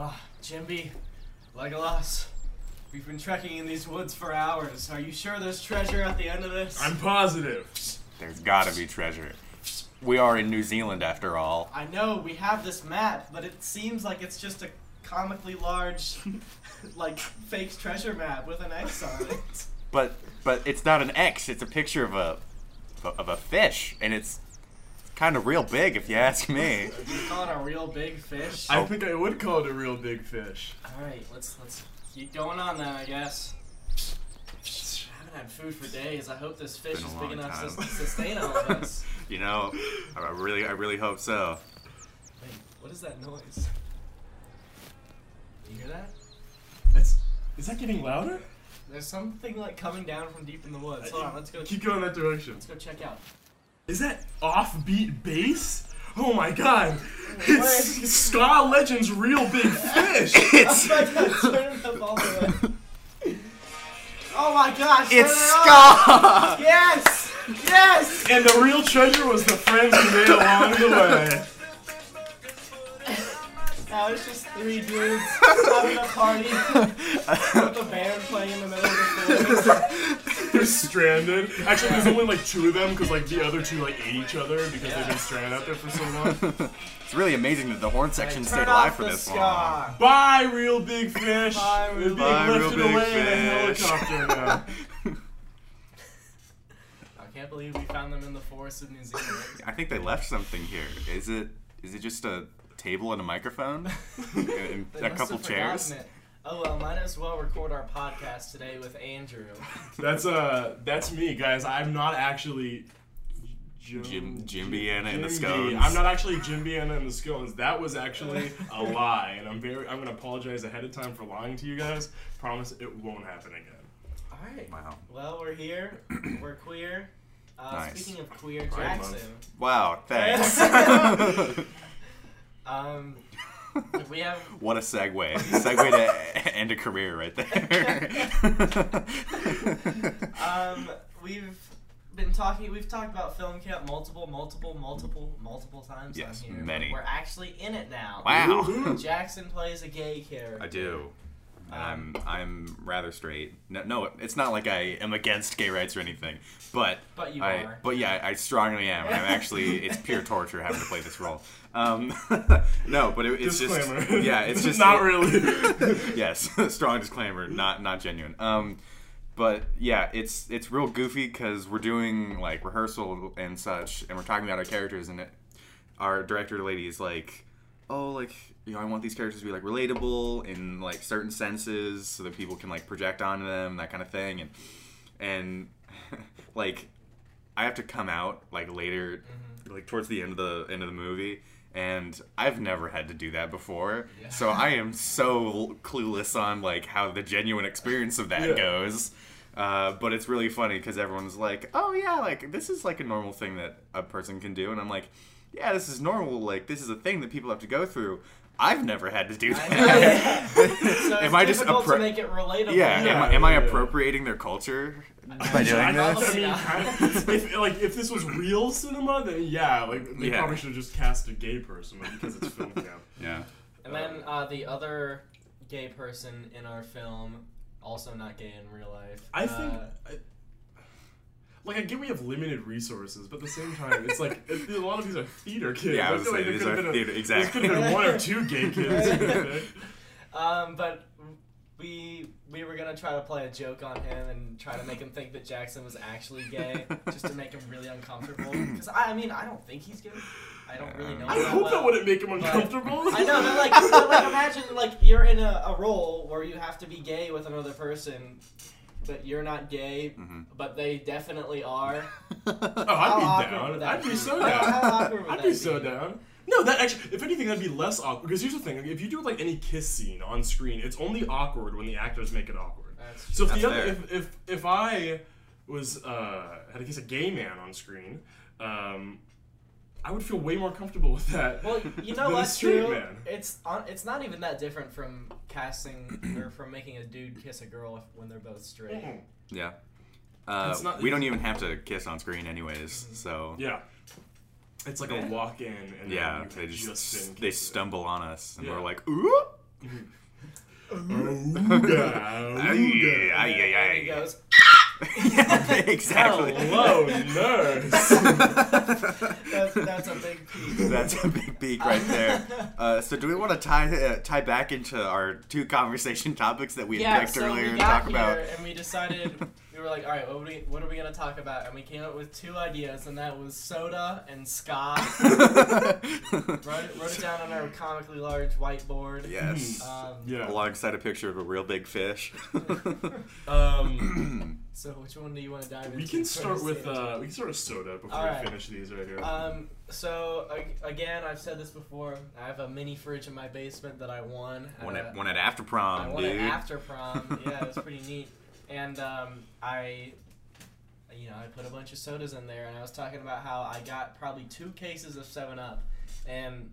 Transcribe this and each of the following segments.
Ah, Jimby, Legolas, we've been trekking in these woods for hours. Are you sure there's treasure at the end of this? I'm positive. There's gotta be treasure. We are in New Zealand after all. I know we have this map, but it seems like it's just a comically large, like fake treasure map with an X on it. But but it's not an X. It's a picture of a of a fish, and it's kind of real big, if you ask me. Do you call it a real big fish? I think I would call it a real big fish. All right, let's let's keep going on then. I guess. I haven't had food for days. I hope this fish is big long enough to sustain all of us. You know, I really I really hope so. Wait, what is that noise? You hear that? That's, is that getting louder? There's something like coming down from deep in the woods. Uh, Hold on, let's go. Keep going that direction. Let's go check out. Is that offbeat bass? Oh my god! Where It's is- Ska Legend's Reel Big Fish! It's Oh my god, turn it up all the way. Oh my gosh! it's turn it ska. Yes! Yes! and the real treasure was the friends we made along the way. Now it's just three dudes having a party with a band playing in the middle of the forest. They're stranded. Actually, there's only like two of them because like the other two like ate each other because they've been stranded out there for so long. It's really amazing that the horn section Turn stayed alive for this ska. long. Bye, Reel Big Fish. Bye, real They're being Bye, real lifted big away in a helicopter now. I can't believe we found them in the forest of New Zealand. I think they left something here. Is it is it just a table and a microphone and, and a couple chairs? it. Oh well, might as well record our podcast today with Andrew. That's uh, that's me, guys. I'm not actually Jim, Jim- Jim Biana and the Jim Scones. B. I'm not actually Jim Biana and the Scones. That was actually a lie, and I'm very. I'm gonna apologize ahead of time for lying to you guys. Promise it won't happen again. All right. Wow. Well, we're here. we're queer. Uh, Nice. Speaking of queer, Pride Jackson. month. Wow, thanks. Um, we have what a segue. Segue to end a career right there. um, we've been talking. We've talked about film camp multiple, multiple, multiple, multiple times Yes, on here. many. We're actually in it now. wow. Jackson plays a gay character. I do. And I'm Um, I'm rather straight. No, no, it's not like I am against gay rights or anything, but But you I, are. But yeah, I strongly am. I'm actually it's pure torture having to play this role. Um, no, but it, it's Disclaimer. just yeah, it's just not really. yes, strong disclaimer, not not genuine. Um, but yeah, it's it's real goofy because we're doing like rehearsal and such, and we're talking about our characters, and it, our director lady is like, oh, like you know, I want these characters to be like relatable in like certain senses, so that people can like project onto them, that kind of thing, and and like I have to come out like later, like towards the end of the end of the movie. And I've never had to do that before, Yeah. so I am so clueless on like how the genuine experience of that Yeah. goes. Uh, but it's really funny because everyone's like, "Oh yeah, like this is like a normal thing that a person can do," and I'm like, "Yeah, this is normal. Like this is a thing that people have to go through. I've never had to do that." so am I just appro- to make it relatable. yeah, Yeah, am, I, am I appropriating their culture by I, doing I this? mean, Yeah. kind of, if like if this was real cinema, then yeah, like they Yeah. probably should have just cast a gay person like, because it's film camp. Yeah. And then uh, the other gay person in our film, also not gay in real life. I think, uh, I, like, I get we have limited resources, but at the same time, it's like it, a lot of these are theater kids. Yeah, I I was feel like saying, these could are have been, theater- a, there exactly. could have been one or two gay kids. Um, but we we were gonna try to play a joke on him and try to make him think that Jackson was actually gay, just to make him really uncomfortable. Because I, I mean, I don't think he's gay. I don't really know. I him hope well. that wouldn't make him uncomfortable. I know, but like, but like, imagine like you're in a, a role where you have to be gay with another person, but you're not gay, Mhm. but they definitely are. Oh, I'd be down. I'd be be? so How- how down. awkward would I'd that be so down. No, that actually, if anything, that'd be less awkward. Because here's the thing: if you do like any kiss scene on screen, it's only awkward when the actors make it awkward. That's So if That's the other, if, if if I was uh, had to kiss a gay man on screen, um, I would feel way more comfortable with that. Well, you know than a true? man. It's on, it's not even that different from casting or from making a dude kiss a girl if, when they're both straight. Mm. Yeah. Uh, not- we don't even have to kiss on screen, anyways. So Yeah, it's like Yeah. a walk in, and yeah, they you've just been they kissed. stumble on us, and Yeah. we're like, ooh. Ooga, Aye, ooga. aye, And aye, he aye. Goes, exactly. Hello, nurse. that's, that's a big piece. That's a big peak right there. Uh, so, do we want to tie uh, tie back into our two conversation topics that we had yeah, picked so earlier we and talk here about? and we decided we were like, all right, what, we, what are we gonna talk about? And we came up with two ideas, and that was soda and ska. wrote, it, wrote it down on our comically large whiteboard. yes. Um, yeah. Alongside a picture of a real big fish. Um, So which one do you want to dive into? we can start with uh, we can start with soda before Alright. we finish these right here. Um, so again, I've said this before. I have a mini fridge in my basement that I won. one at at a- one at after I prom, won dude. it after prom. yeah, it was pretty neat. And um, I, you know, I put a bunch of sodas in there, and I was talking about how I got probably two cases of Seven Up, and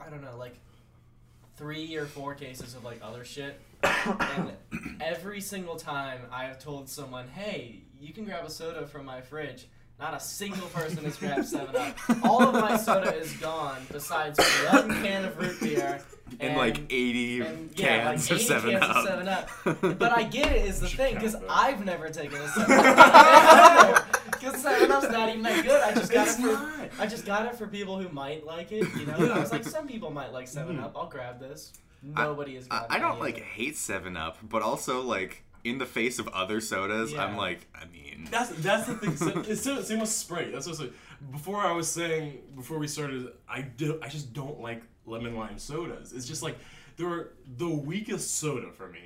I don't know, like three or four cases of like other shit. and every single time I have told someone, "Hey, you can grab a soda from my fridge." Not a single person has grabbed Seven Up. All of my soda is gone, besides one can of root beer and, like 80 and, yeah, cans like of 80 7 cans Up. of 7 Up. But I get it is the thing because. I've never taken a 7 Up. Because 7 Up's not even that good. I just got It's it for not. I just got it for people who might like it. You know, and I was like, some people might like 7 mm-hmm. Up. I'll grab this. Nobody has I, grabbed I don't any like hate Seven Up, but also like in the face of other sodas, I'm like, I mean, That's that's the thing. So, it's still, same with Sprite. That's what I was like. Before I was saying before we started, I do I just don't like lemon lime sodas. It's just like they're the weakest soda for me.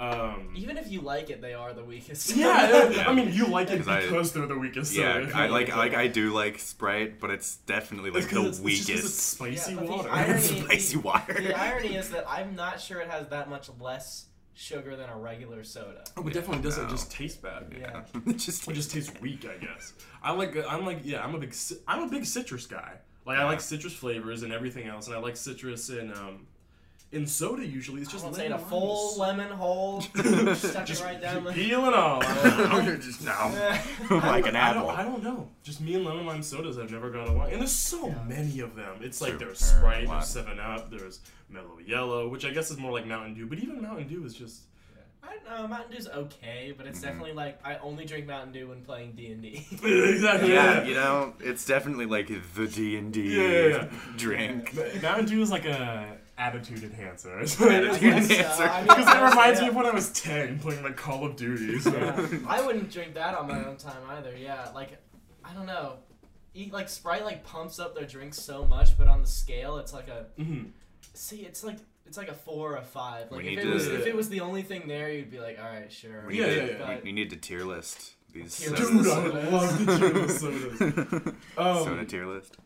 Um, Even if you like it, they are the weakest. yeah, I mean you like it 'Cause I- because they're the weakest. yeah, soda. I you like like I do like Sprite, but it's definitely like It's 'cause the it's- it's just 'cause it's weakest. spicy Yeah, but the water. irony- Spicy water. the irony is that I'm not sure it has that much less sugar than a regular soda. Oh, it definitely doesn't. No. Just taste bad. Yeah. it just It just tastes weak, I guess. I like. I'm like. Yeah, I'm a big. I'm a big citrus guy. Like I like citrus flavors and everything else, and I like citrus in um, in soda usually. It's just Just saying a lemon full lemon whole, stuck it Just right down the. peel and all. just no, like an I apple. don't, I don't know. Just me and lemon lime sodas I've never got along. And there's so Yeah. many of them. It's like Sure, there's there are a Sprite, lot. there's 7 Up, there's Mellow Yellow, which I guess is more like Mountain Dew. But even Mountain Dew is just. I don't know. Mountain Dew's okay, but it's Mhm. definitely like I only drink Mountain Dew when playing D and D. exactly. yeah, you know, it's definitely like the D and D Yeah, yeah, yeah. drink. Mountain Dew is like a attitude enhancer. Attitude guess so. enhancer. I mean, Because it reminds yeah. me of when I was 10 playing like Call of Duty. So. Yeah. I wouldn't drink that on my own time either. Yeah, like I don't know. Eat like Sprite like pumps up their drinks so much, but on the scale, it's like a Mhm. see. It's like it's like a four or a five. Like We if need it was to- if it was the only thing there, you'd be like, all right, sure. We Yeah, need yeah, to, yeah. But- You need to tier list these Tier sodas. Dude, I sodas. love the tier list sodas. Um, Soda tier list.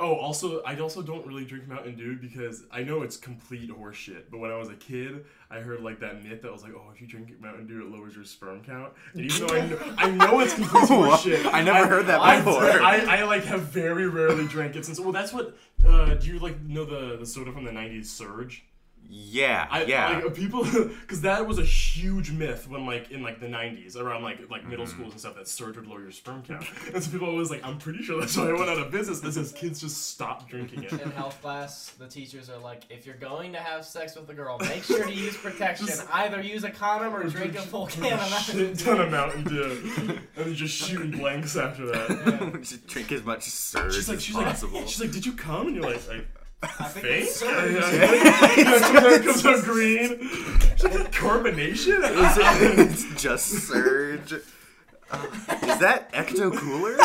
Oh, also, I also don't really drink Mountain Dew because I know it's complete horseshit. But when I was a kid, I heard like that myth that was like, oh, if you drink Mountain Dew, it lowers your sperm count. And even though I know, I know it's complete horseshit, I never heard that I, before. I, I, like have very rarely drank it since. Well, that's what. Uh, do you like know the the soda from the '90s, Surge? Yeah, I, yeah. Like, people, because that was a huge myth when, like, in like the '90s, around like like middle Mm-hmm. schools and stuff, that surge would lower your sperm count. and so people always like, I'm pretty sure that's why I went out of business. Because kids just stopped drinking it. In health class, the teachers are like, if you're going to have sex with a girl, make sure to use protection. Just- Either use a condom or drink a full can of Mountain Shit ton Dew. of Mountain Dew, and then just shooting blanks after that. Just drink as much surge She's like, as she's possible. like, she's like, did you come? And you're like, like I think fake? it's Yeah, surge. yeah. It comes out green. She's like, Carbonation? Is it- it's just surge. Uh, is that ecto cooler?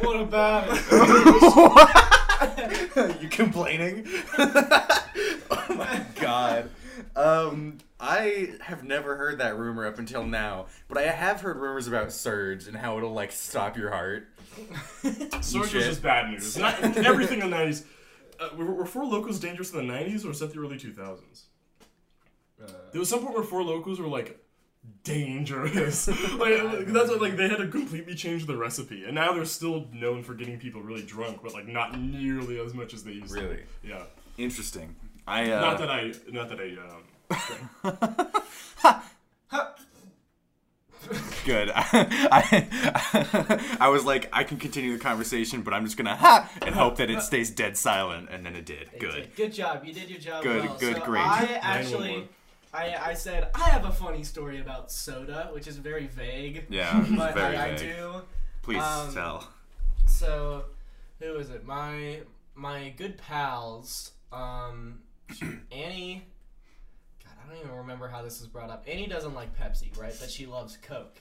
What about it? you complaining? oh my god. Um, I have never heard that rumor up until now, but I have heard rumors about Surge and how it'll like stop your heart. Surge Shit. was just bad news. Not, everything in the 90s. Uh, were, were Four Lokos dangerous in the 90s or was that the early 2000s? There was some point where Four Lokos were like dangerous. like like, that's what, like they had to completely change the recipe, and now they're still known for getting people really drunk, but like not nearly as much as they used Really? to. Really? Yeah. Interesting. I uh, Not that I. Not that I. Um, Good. I, I, was like, I can continue the conversation, but I'm just gonna ha and hope that it stays dead silent, and then it did. It Good. did. Good job. You did your job Good, well. good, so great. I actually, I, I said I have a funny story about soda, which is very vague. Yeah, But very I, I vague. do. Please Um, tell. So, who is it? My my good pals, um, Annie. I don't even remember how this was brought up. Annie doesn't like Pepsi, right? But she loves Coke.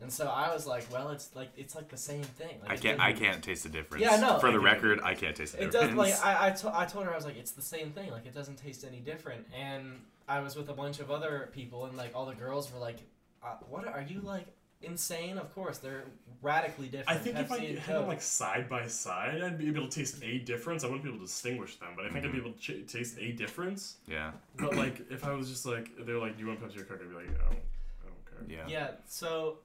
And so I was like, well, it's like it's like the same thing. Like, I can't. I can't taste the difference. Yeah, know. For the record, I can't taste the It difference. It does like I I, to, I told her I was like it's the same thing like it doesn't taste any different and I was with a bunch of other people and like all the girls were like uh, what are you like insane of course they're radically different I think Pepsi if I and had them like side by side, I'd be able to taste a difference. I wouldn't be able to distinguish them, but I think I'd be Mm-hmm. able to ch- taste a difference. yeah. But like, if I was just like, they're like, "Do you want Pepsi or Coke?" I'd be like, "I don't, I don't care." Yeah. yeah so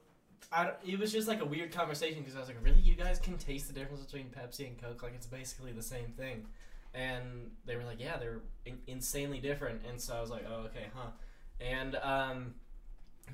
I, don't- it was just like a weird conversation because I was like really you guys can taste the difference between Pepsi and Coke like it's basically the same thing and they were like yeah they're in- insanely different and so I was like oh okay huh and um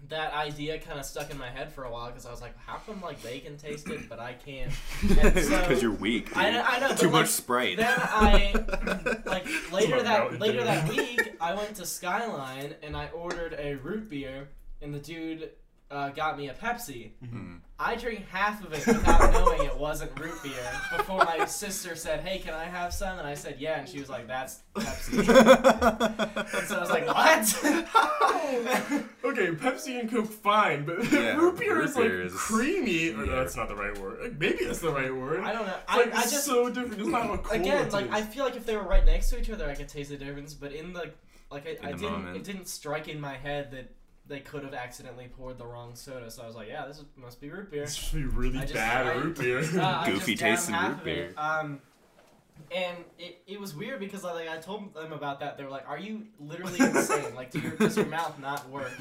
that idea kind of stuck in my head for a while because I was like, how come like they can taste it but I can't? And so- Because you're weak. I know, I know. Too much like, Sprite. Then I like later that later that week I went to Skyline and I ordered a root beer and the dude uh, got me a Pepsi. Mm. I drank half of it without knowing it wasn't root beer before my sister said, "Hey, can I have some?" And I said, "Yeah," and she was like, "That's Pepsi." and so I was like, "What?" Okay, Pepsi and Coke, fine, but Yeah, root beer root is like is- creamy. Or, no, that's not the right word. Maybe that's the right word. I don't know. It's I, like I just so different. It's not what cola again like I feel like if they were right next to each other, I could taste the difference. But in the like, I, I the didn't. moment. It didn't strike in my head that they could have accidentally poured the wrong soda. So I was like, "Yeah, this is, must be root beer." It's be really just- bad I- root beer. Uh, Goofy tasting root of it. beer. Um, and it, it was weird because like I told them about that. They were like, "Are you literally insane? like, do your, does your mouth not work?"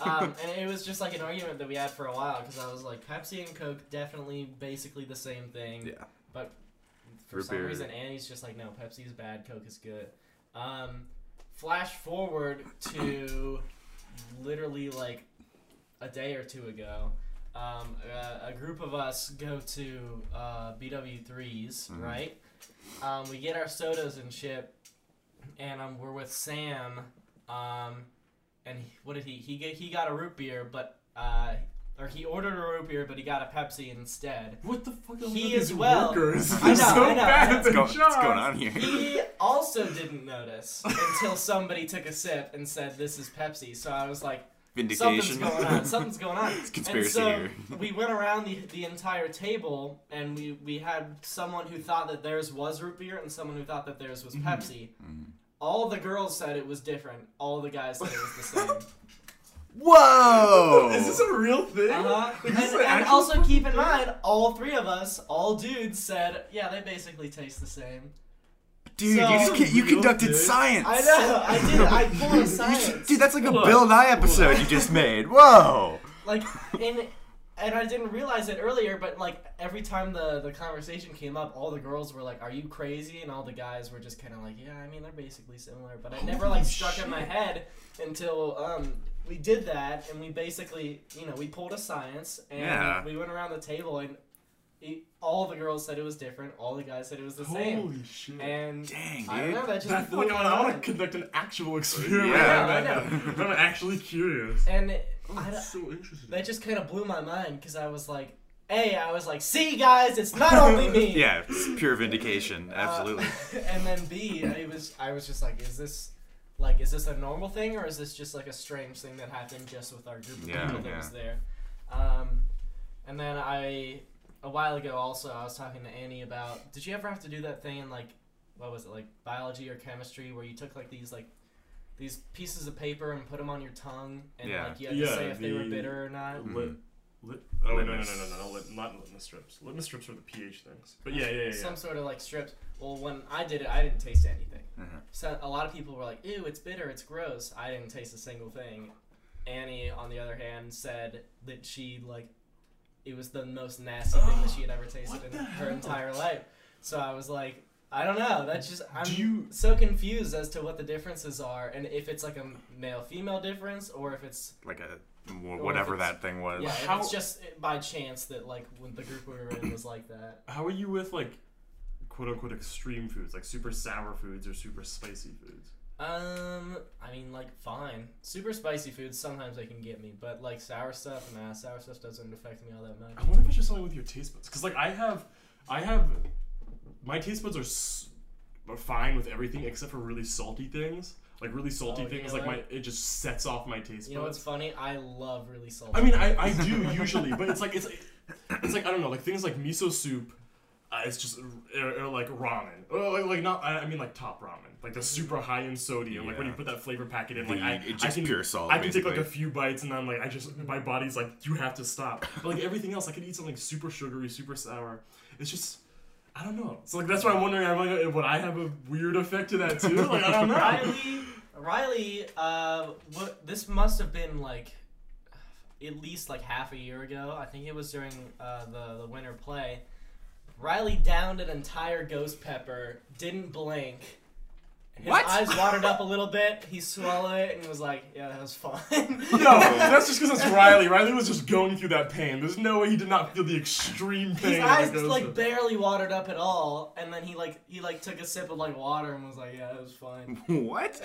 Um, and it was just like an argument that we had for a while because I was like, Pepsi and Coke definitely basically the same thing. yeah. But for Root some beer. reason, Annie's just like, no, Pepsi is bad, Coke is good. Um, flash forward to literally like a day or two ago. Um, a, a group of us go to uh, BW3s, Mhm. right? Um, we get our sodas and shit, and um, we're with Sam. Um, and he, what did he? He get, he got a root beer, but uh, or he ordered a root beer, but he got a Pepsi instead. What the fuck are He as well. workers? I know, so I know, bad I know. at What's, their go- what's going on here? He also didn't notice until somebody took a sip and said, "This is Pepsi." So I was like, "Something's Vindication. going on. Something's going on." It's conspiracy and so here. we went around the, the entire table, and we we had someone who thought that theirs was root beer, and someone who thought that theirs was Mhm. Pepsi. Mhm. All the girls said it was different. All the guys said it was the same. Whoa! Is this a real thing? Uh-huh. Like, And, this is an and also keep in thing? mind, all three of us, all dudes, said, "Yeah, they basically taste the same." Dude, So- you just you Real conducted dick. science. I know. I did. I pulled a You science. should- dude, that's like a Bill Nye episode you just made. Whoa! like in and I didn't realize it earlier, but like every time the the conversation came up, all the girls were like, "Are you crazy?" and all the guys were just kind of like, "Yeah, I mean, they're basically similar." But I never like Holy struck in my head until um we did that, and we basically, you know, we pulled a science, and Yeah. we went around the table, and it, all the girls said it was different, all the guys said it was the same, Holy shit. and Dang, I don't dude. know, that just That's like, I want to conduct an actual experiment. Yeah, I know. I'm actually curious. and it, Oh, I, so interesting. that just kind of blew my mind because I was like, "Hey, I was like, see, guys, it's not only me." Yeah, it's pure vindication. Uh, Absolutely. and then B, I was I was just like, is this like is this a normal thing or is this just like a strange thing that happened just with our group of Yeah, people that yeah. was there? Um, and then I a while ago also I was talking to Annie about. Did you ever have to do that thing in like what was it like biology or chemistry where you took like these like these pieces of paper and put them on your tongue and Yeah. like you had to Yeah, say if they were bitter or not? Lit, Mhm. Lit, oh, no, no, no, no, no, no, lit, not litmus strips. Litmus strips are the pH things. But yeah, yeah, yeah. yeah. Some sort of like strips. Well, when I did it, I didn't taste anything. Uh-huh. So a lot of people were like, "Ew, it's bitter, it's gross." I didn't taste a single thing. Annie, on the other hand, said that she like it was the most nasty thing that she had ever tasted What in the her hell? entire life. So I was like, I don't know. That's just I'm Do you- so confused as to what the differences are and if it's like a male female difference or if it's Like a wh- Or whatever that thing was. Yeah, if How- it's just by chance that like when the group we were in was like that. How are you with like quote unquote extreme foods, like super sour foods or super spicy foods? Um, I mean, like, fine. Super spicy foods sometimes they can get me, but like sour stuff, nah, sour stuff doesn't affect me all that much. I wonder if it's just something with your taste buds. Cause like I have, I have, my taste buds are, s- are fine with everything except for really salty things. Like really salty Oh, you things, know like my it just sets off my taste You know what's funny? I love really salty. I mean, I, I do usually, but it's like it's like, it's like I don't know, like things like miso soup. Uh, it's just or, or like ramen, or like, like not. I I mean like top ramen, like the super high in sodium. Like when you put that flavor packet in, The- like I, it's I can pure salt, I can take like a few bites and then like I just my body's like you have to stop. But like everything else, I could eat something super sugary, super sour. It's just. I don't know. So like that's why I'm wondering, I'm like, would I have a weird effect to that too? Like I don't know. Riley, Riley, uh, what this must have been like at least like half a year ago. I think it was during uh, the the winter play. Riley downed an entire ghost pepper, didn't blink. His What? eyes watered up a little bit. He swallowed it and was like, "Yeah, that was fine." No, that's just because it's Riley. Riley was just going through that pain. There's no way he did not feel the extreme pain. His eyes goes like with- barely watered up at all, and then he like he like took a sip of like water and was like, "Yeah, it was fine." What?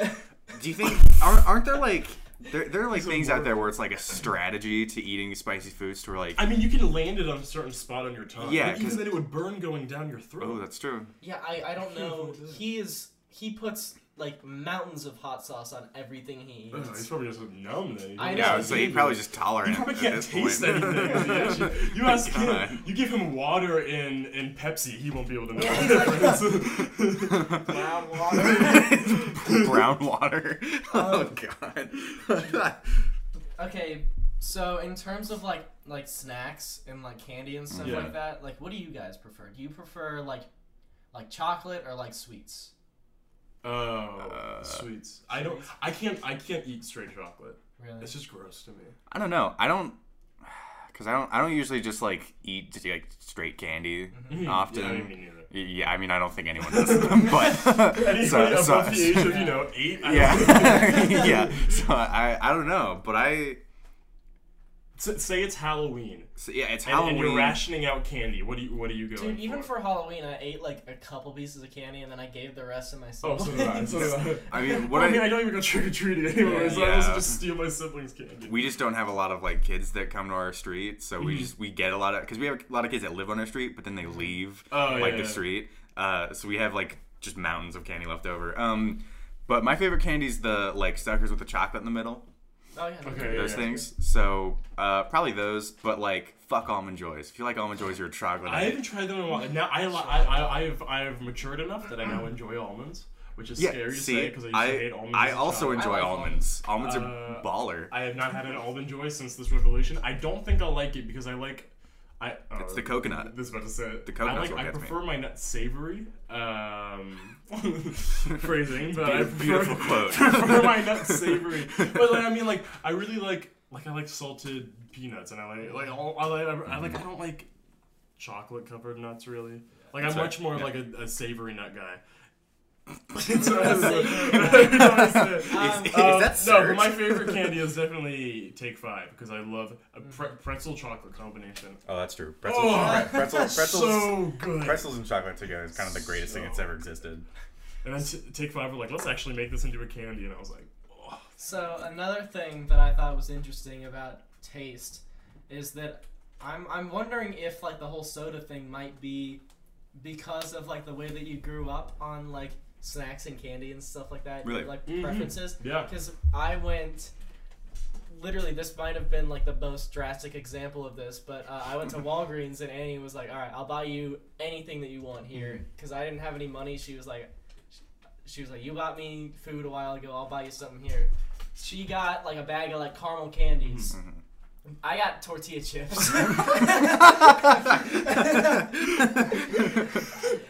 Do you think aren't, aren't there like there, there are like These things out there where it's like a strategy to eating spicy foods to like I mean, you can land it on a certain spot on your tongue. Yeah, but even 'cause- then it would burn going down your throat. oh that's true. Yeah, I, I don't know. What is? He is he puts like mountains of hot sauce on everything he Ugh, eats. he's probably just numb then. He I doesn't know, Yeah, know so he probably just tolerant. He probably at can't this taste point. anything. 'cause he actually- you ask God. him, you give him water and, and Pepsi, he won't be able to know the difference. Brown water. Brown water. Oh Um, god. okay, so in terms of like like snacks and like candy and stuff Yeah. like that, like what do you guys prefer? Do you prefer like like chocolate or like sweets? Oh, Uh, sweets. I don't. I can't. I can't eat straight chocolate. Really? It's just gross to me. I don't know. I don't because I don't I don't usually just like eat just, like straight candy often. Yeah, I mean, neither. Yeah, I mean I don't think anyone does, but Anybody so, above so, the age of you know eight. I don't yeah, yeah. So I I don't know, but I S- Say it's Halloween, so, yeah it's and, Halloween. and you're rationing out candy. What do you What are you going Dude, even for? for Halloween, I ate like a couple pieces of candy and then I gave the rest to my siblings. Oh, so did I. So did I. I mean, Well, what I mean, I- I don't even go trick or treating anymore, Yeah, so I Yeah. also just steal my siblings' candy. we just don't have a lot of like kids that come to our street, so we Mhm. just we get a lot of because we have a lot of kids that live on our street, but then they leave Oh, like yeah. the street. Uh, so we have like just mountains of candy left over. Um, but my favorite candy is the like suckers with the chocolate in the middle. Oh yeah. Okay, those yeah. things. So uh, probably those, but like fuck almond joys. If you like almond joys, you're a troglodyte. I haven't tried them in a while. Now I, I, I, have I have matured enough that I now enjoy almonds, which is yeah, scary to see, say because I used I, to hate almonds. I also enjoy I like almonds. Almonds Uh, are baller. I have not had an almond joy since this revelation. I don't think I'll like it because I like. I, oh, It's the coconut. This is about to say. The coconut. I, like, I gets me. prefer my nuts savory. Um, phrasing, but I prefer, beautiful quote. prefer my nuts savory. But like, I mean, like, I really like like I like salted peanuts, and I like like all, I like I like I mm-hmm. don't like chocolate covered nuts really. Like I'm Sorry, much more yeah. like a, a savory nut guy. Is that no, but my favorite candy is definitely Take Five because I love a mm. pre- pretzel chocolate combination. Oh, that's true. Oh, pretzels, pretzels, so good. pretzels and chocolate together is kind of the greatest thing that's ever existed. And then t- Take Five were like, let's actually make this into a candy, and I was like, oh. So another thing that I thought was interesting about taste is that I'm I'm wondering if like the whole soda thing might be because of like the way that you grew up on like snacks and candy and stuff like that. Really? like Mhm. preferences. yeah. Because I went. Literally, this might have been like the most drastic example of this, but uh, I went to Walgreens and Annie was like, "All right, I'll buy you anything that you want here," because I didn't have any money. She was like, she was like, "You bought me food a while ago. I'll buy you something here." She got like a bag of like caramel candies. I got tortilla chips.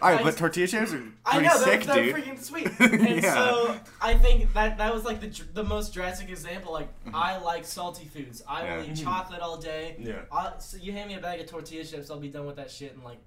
All right, I- but tortilla chips are I pretty know sick, they're, they're dude. freaking sweet, and Yeah. so I think that that was like the dr- the most drastic example. Like I like salty foods. I will Mm-hmm. Yeah. eat chocolate all day. Yeah. i so you hand me a bag of tortilla chips, I'll be done with that shit in like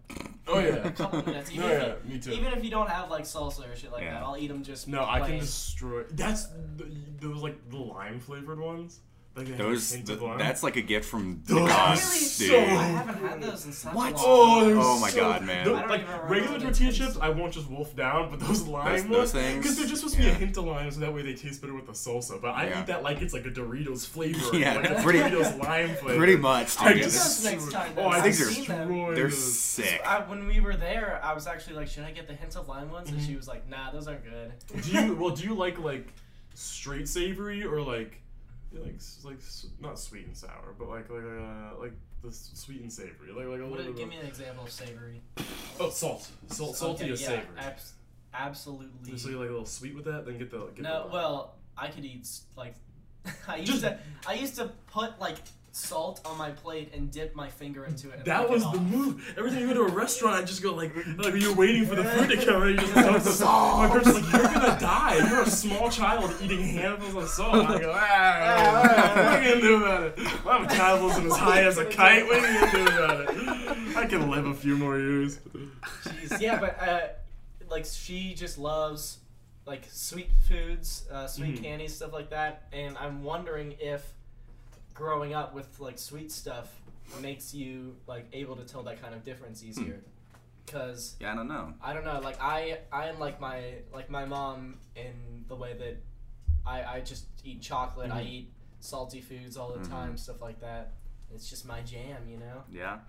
Oh a yeah. couple minutes. Even, No, if, yeah, me you, too. even if you don't have like salsa or shit like Yeah. that, I'll eat them just. No, I can destroy. That's the, those like the lime flavored ones. Like Those a hint th- of lime. that's like a gift from the Those are gods, so. I haven't had those in such What? a long Oh, time. they're Oh my so- God, man. the- like regular tortilla chips, I won't just wolf down, but those lime those ones, because they're just supposed to be a hint of lime, so that way they taste better with the salsa. But I Yeah. eat that like it's like a Doritos flavor, Yeah, like a pretty- Doritos lime flavor. Pretty much, I dude. just Those next time, oh, I think seen them. destroy They're those. sick. I, when we were there, I was actually like, should I get the hint of lime ones? And Mhm. she was like, nah, those aren't good. Do you well? Do you like like straight savory or like like like not sweet and sour, but like like uh, like the sweet and savory, like like a What, little give me an example of savory. oh salt, salt, salty Okay, or yeah, savory. abs- absolutely. So you like a little sweet with that, then get the get no, the well, I could eat like I used Just- to. I used to put like salt on my plate and dip my finger into it. That lick it was the move. Every time you go to a restaurant, I just go like, like you're waiting for the food to come, and you just dump the salt. My parents are like, "You're gonna die. You're a small child eating handfuls of salt." I go, "Ah, what are you gonna do about it? My metabolism is high as a kite. What are you gonna do about it? I can live a few more years." Jeez, yeah, but uh, like she just loves like sweet foods, uh, sweet Mhm. candies, stuff like that. And I'm wondering if growing up with like sweet stuff makes you like able to tell that kind of difference easier. Because Yeah, I don't know. I don't know, like I I am like my like my mom in the way that I I just eat chocolate, I Mhm. eat salty foods all the Mhm. time, stuff like that. It's just my jam, you know. Yeah.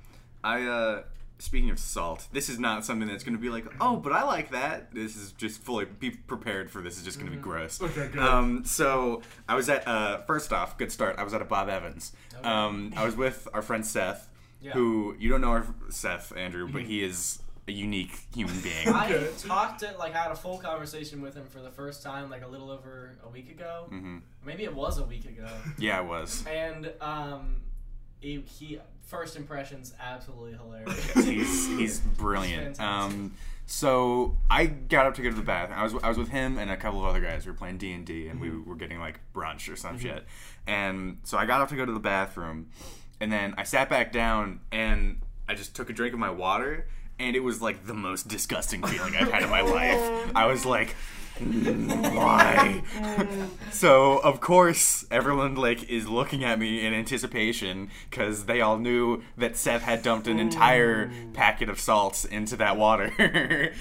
I uh speaking of salt, this is not something that's going to be like, "Oh, but I like that." This is just fully be prepared for this is just going to be gross. Okay, good. Um so I was at uh first off, good start. I was at a Bob Evans. Okay. Um I was with our friend Seth, Yeah. who you don't know our Seth Andrew, but Mhm. he is a unique human being. I talked to like had a full conversation with him for the first time like a little over a week ago. Mm-hmm. Maybe it was a week ago. Yeah, it was. And um he, he first impressions absolutely hilarious. he's he's brilliant. He's Um, so I got up to go to the bathroom. I was I was with him and a couple of other guys. We were playing D and D, and we Mm-hmm. were getting like brunch or some shit. And so I got up to go to the bathroom, and then I sat back down and I just took a drink of my water, and it was like the most disgusting feeling I've had in my life. I was like. "Mm, Why? so of course everyone like is looking at me in anticipation because they all knew that Seth had dumped an entire packet of salts into that water.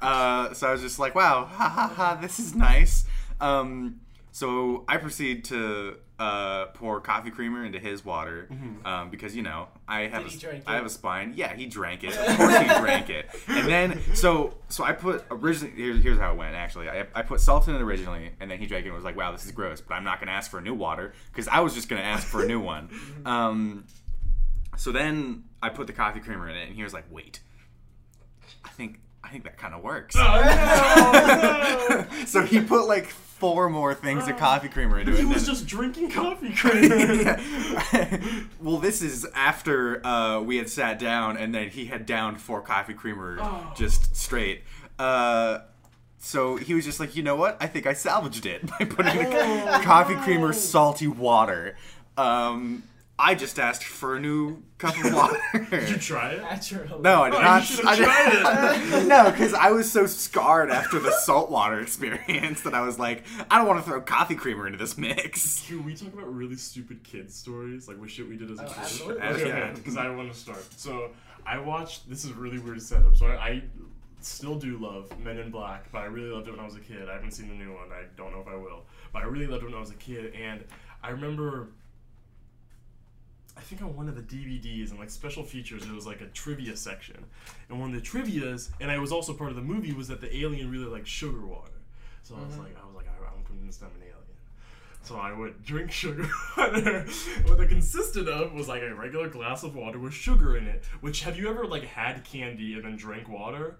uh, so I was just like, "Wow, ha ha ha! This is nice." Um, so I proceed to uh, pour coffee creamer into his water um, because you know I have a, I have a spine. Yeah, he drank it. Of course, he drank it. And then so so I put originally here's, here's how it went. Actually, I, I put salt in it originally, and then he drank it and was like, "Wow, this is gross." But I'm not gonna ask for a new water because I was just gonna ask for a new one. Um, so then I put the coffee creamer in it, and he was like, "Wait, I think I think that kind of works." Oh, no! so he put like four more things of coffee creamer into it. He was then- just drinking coffee creamer. well, this is after uh, we had sat down, and then he had downed four coffee creamer Oh. just straight. Uh, so he was just like, you know what? I think I salvaged it by putting Oh, coffee creamer salty water. Um, I just asked for a new cup of water. Did you try it? Naturally. No, I did Oh, you not. should've I did- tried it. no, because I was so scarred after the saltwater experience that I was like, I don't want to throw coffee creamer into this mix. Can we talk about really stupid kid stories, like what shit we did as a Oh, kid? absolutely. Okay, Yeah. because I want to start. So I watched. This is a really weird setup. So I, I still do love Men in Black, but I really loved it when I was a kid. I haven't seen the new one. I don't know if I will, but I really loved it when I was a kid. And I remember. I think on one of the DVDs and like special features, there was like a trivia section, and one of the trivia's, and I was also part of the movie, was that the alien really liked sugar water. So I was Mhm. like, I was like, I, I'm convinced I'm an alien. So I would drink sugar water. what it consisted of was like a regular glass of water with sugar in it. Which have you ever like had candy and then drank water?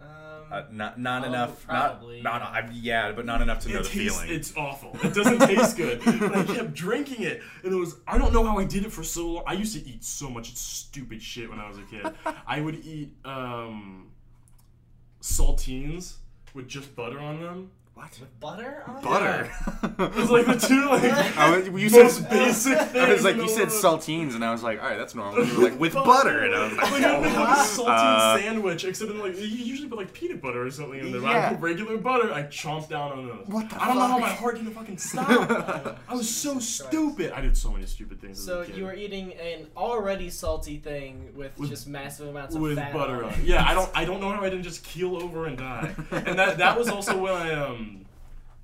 Um, Uh, not not Oh, enough. probably, Not, not yeah. I, yeah, but not enough to know it the feeling. It's awful. It doesn't taste good. But I kept drinking it, and it was. I don't know how I did it for so long. I used to eat so much stupid shit when I was a kid. I would eat um, saltines with just butter on them. What? With butter on? Butter. It was like the two like I was, you most said, basic things. I was like, in you the said world. saltines, and I was like, all right, that's normal. You were like, with butter, and I was like, Like, I would have a saltine Uh, sandwich, except in like you usually put like peanut butter or something in there. But Yeah. I put regular butter. I chomped down on those. What the I don't know how fuck? my heart didn't fucking stop. I was so Christ. stupid. I did so many stupid things. So as a kid. you were eating an already salty thing with, With- just massive amounts of with fat butter on on it. it. Yeah, I don't I don't know how I didn't just keel over and die. And that that was also when I um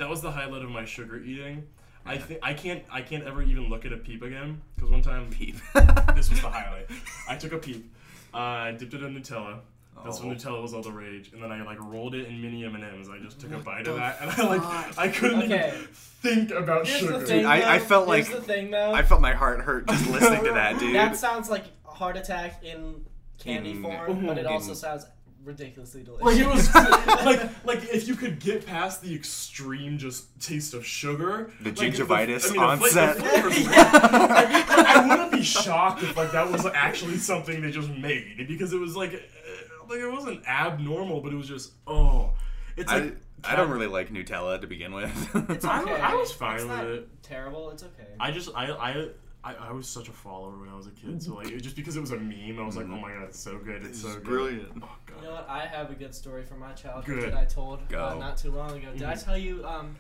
that was the highlight of my sugar eating. I think I can't I can't ever even look at a peep again because one time peep. this was the highlight. I took a peep. Uh, I dipped it in Nutella. That's when Oh. Nutella was all the rage, and then I like rolled it in mini M and M's. I just took a bite of that, and I like I couldn't Okay. even think about Here's sugar. the thing, I- I though. felt Here's like- the thing, though. I felt my heart hurt just listening to that, dude. that sounds like a heart attack in candy In- form, but it in- also sounds ridiculously delicious. Like it was like like if you could get past the extreme just taste of sugar, The like, gingivitis I mean, the fla- onset. the flavors- like, I wouldn't be shocked if like that was actually something they just made because it was like uh, like it wasn't abnormal, but it was just oh, it's I, like I don't really like Nutella to begin with. It's I- okay. I was fine It's with it. Terrible. It's okay. I just I I. I, I was such a follower when I was a kid, so like just because it was a meme, I was like, "Oh my god, it's so good, it's so It's good." brilliant. Oh god. You know what? I have a good story from my childhood Good. that I told uh, not too long ago. Did I Mhm. tell you um,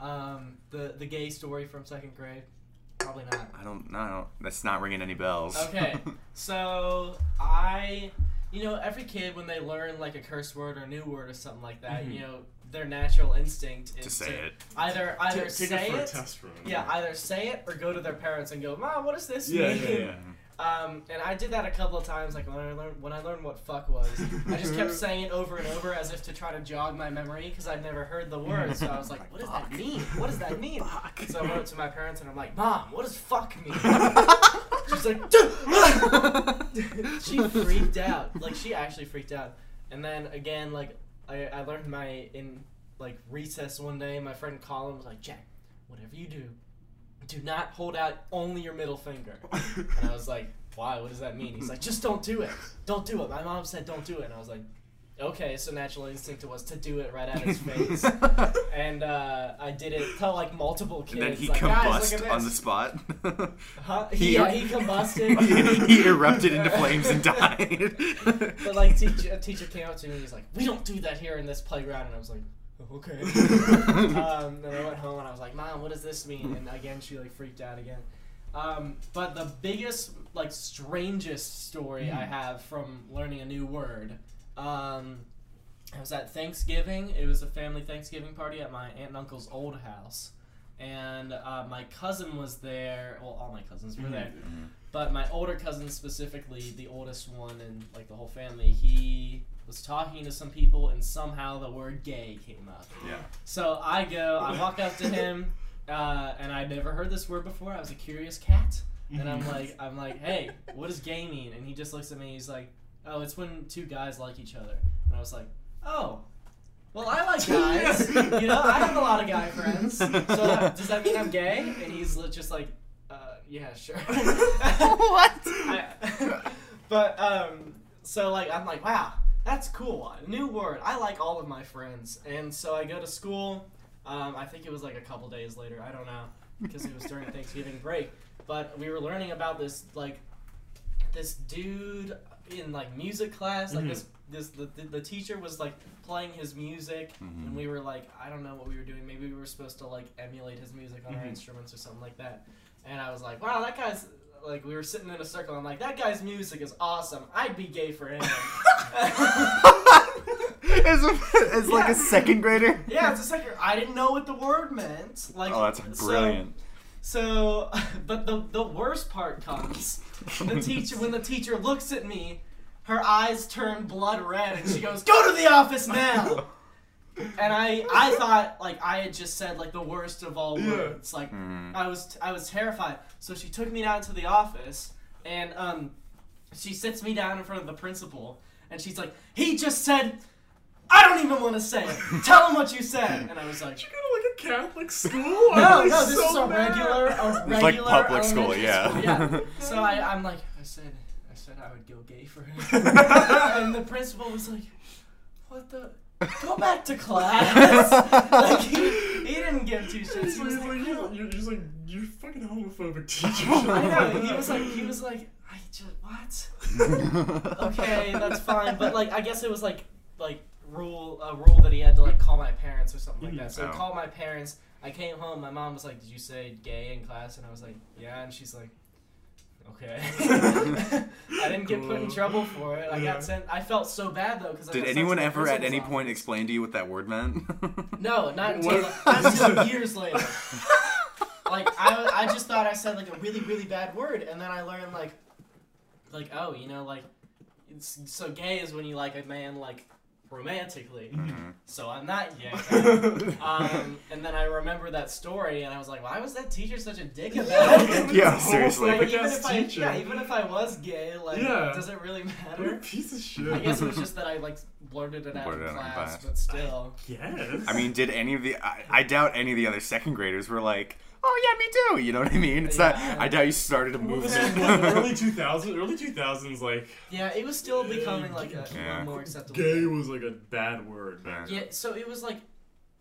um, the the gay story from second grade? Probably not. I don't know. That's not ringing any bells. Okay, so I, you know, every kid when they learn like a curse word or a new word or something like that, Mhm. you know, their natural instinct is to say it. either either Ta- say it for a test run. yeah, either say it or go to their parents and go, "Mom, what does this Yeah, mean?" yeah, yeah. Um, and I did that a couple of times, like when I learned when I learned what fuck was. I just kept saying it over and over as if to try to jog my memory because I'd never heard the word. So I was like, "What does that mean? What does that mean?" So I went to my parents and I'm like, "Mom, what does fuck mean?" She's like, she freaked out. Like she actually freaked out. And then again, like I, I learned my in like recess one day. My friend Colin was like, "Jack, whatever you do, do not hold out only your middle finger." And I was like, "Why? What does that mean?" He's like, "Just don't do it. Don't do it." My mom said, "Don't do it," and I was like, "Okay." So natural instinct was to do it right at his face, and uh, I did it to like multiple kids. And then he like, "Guys, look combusted on the spot. Huh? He- yeah, he combusted. he, he erupted into flames and died. But like teacher, a teacher came up to me and he's like, "We don't do that here in this playground," and I was like, "Oh, "Okay." um, then I went home and I was like, "Mom, what does this mean?" And again, she like freaked out again. Um, but the biggest, like, strangest story I have from learning a new word. Um, I was at Thanksgiving. It was a family Thanksgiving party at my aunt and uncle's old house, and uh, my cousin was there. Well, all my cousins were there. But my older cousin specifically, the oldest one in like the whole family, he was talking to some people and somehow the word gay came up. yeah. So I go, I walk up to him, uh, and I'd never heard this word before. I was a curious cat, and I'm like, I'm like, hey, what does gay mean? And he just looks at me. He's like, oh, it's when two guys like each other. And I was like, oh. Well, I like guys. you know, I have a lot of guy friends. So that, does that mean I'm gay? And he's just like, uh, yeah, sure. What? I, but um, so like I'm like, wow, that's cool. A new word. I like all of my friends, and so I go to school. Um, I think it was like a couple days later. I don't know because it was during Thanksgiving break. But we were learning about this like this dude in like music class. Like Mhm. this this the, the, teacher was like playing his music, Mhm. and we were like, I don't know what we were doing. Maybe we were supposed to like emulate his music on our Mhm. instruments or something like that. And I was like, wow, that guy's like we were sitting in a circle. I'm like, that guy's music is awesome. I'd be gay for him. as, a, as like a second grader? yeah, it's a second. I didn't know what the word meant. Like, Oh, that's so- brilliant. So, but the the worst part comes. The teacher, when the teacher looks at me, her eyes turn blood red, and she goes, "Go to the office now." And I, I thought like I had just said like the worst of all Yeah. words. Like Mhm. I was, I was terrified. So she took me down to the office, and um, she sits me down in front of the principal, and she's like, "He just said." I don't even want to say it. Tell him what you said. And I was like, Did you go to like a Catholic school? no, I'm no, this so is a mad. regular, a regular It's like public school, elementary yeah. school, yeah. So I, I'm like, I said, I said I would go gay for him, and the principal was like, what the? go back to class. like he, he didn't give two shits. He's He was like, like, you're, you're just like, you're fucking homophobic teacher. I know. He was like, he was like, I just what? Okay, that's fine. But like, I guess it was like like rule a rule that he had to like call my parents or something like mm-hmm. that. So Oh. he called my parents. I came home. My mom was like, "Did you say gay in class?" And I was like, "Yeah." And she's like, "Okay." I didn't get put in Cool. trouble for it. I Yeah. got sent. I felt so bad though because Did anyone ever at any point explain to you what that word meant? No, not until What? not until years later. like I, I just thought I said like a really really bad word, and then I learned like, like oh you know like, it's, so gay is when you like a man like romantically. Mhm. So I'm not gay. um, and then I remember that story, and I was like, why was that teacher such a dick about it? Yeah, seriously. Like, even if I, teacher. yeah, even if I was gay, like, Yeah. does it really What a matter? piece of shit. I guess it was just that I like blurted it out Blurted in it out in class, class. but still. Yes. I mean, did any of the? I, I doubt any of the other second graders were like, "Oh yeah, me too." You know what I mean? It's not. Yeah. I doubt you started a What movement. it, like, early 2000s, early 2000s, like Yeah, it was still becoming like a, Yeah. a more acceptable. gay thing. was like a bad word. back Yeah, so it was like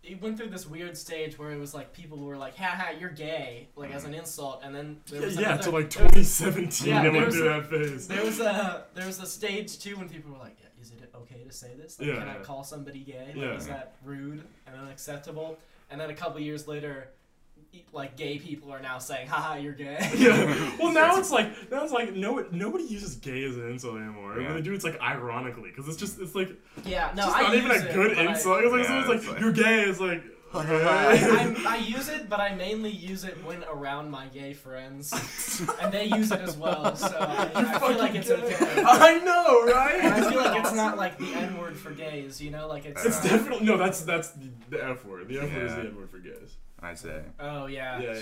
it went through this weird stage where it was like people were like, "Ha ha, you're gay," like as mm. an insult, and then there Yeah, was yeah, another, to like 2017, Yeah, it there went through a- that phase. There was a there was a stage too when people were like, yeah, "Is it okay to say this? Like, Can I Yeah. call somebody gay? Like, Yeah. Is that rude and unacceptable?" And then a couple years later, like gay people are now saying, "Haha, you're gay." yeah. Well, now it's like now it's like no nobody uses gay as an insult anymore. Yeah. When they do, it's like ironically because it's just it's like yeah, no, it's just I not even a it, good but I- insult. It's like, Yeah, it's like like- you're gay. It's like I, I use it, but I mainly use it when around my gay friends, and they use it as well. So I, I feel like it's okay. I know, right? And I feel like it's not like the N word for gays, you know, like it's. It's uh, definitely no. That's that's the, the F word. The F word is the N word for gays. I'd say Oh yeah. Yeah, yeah.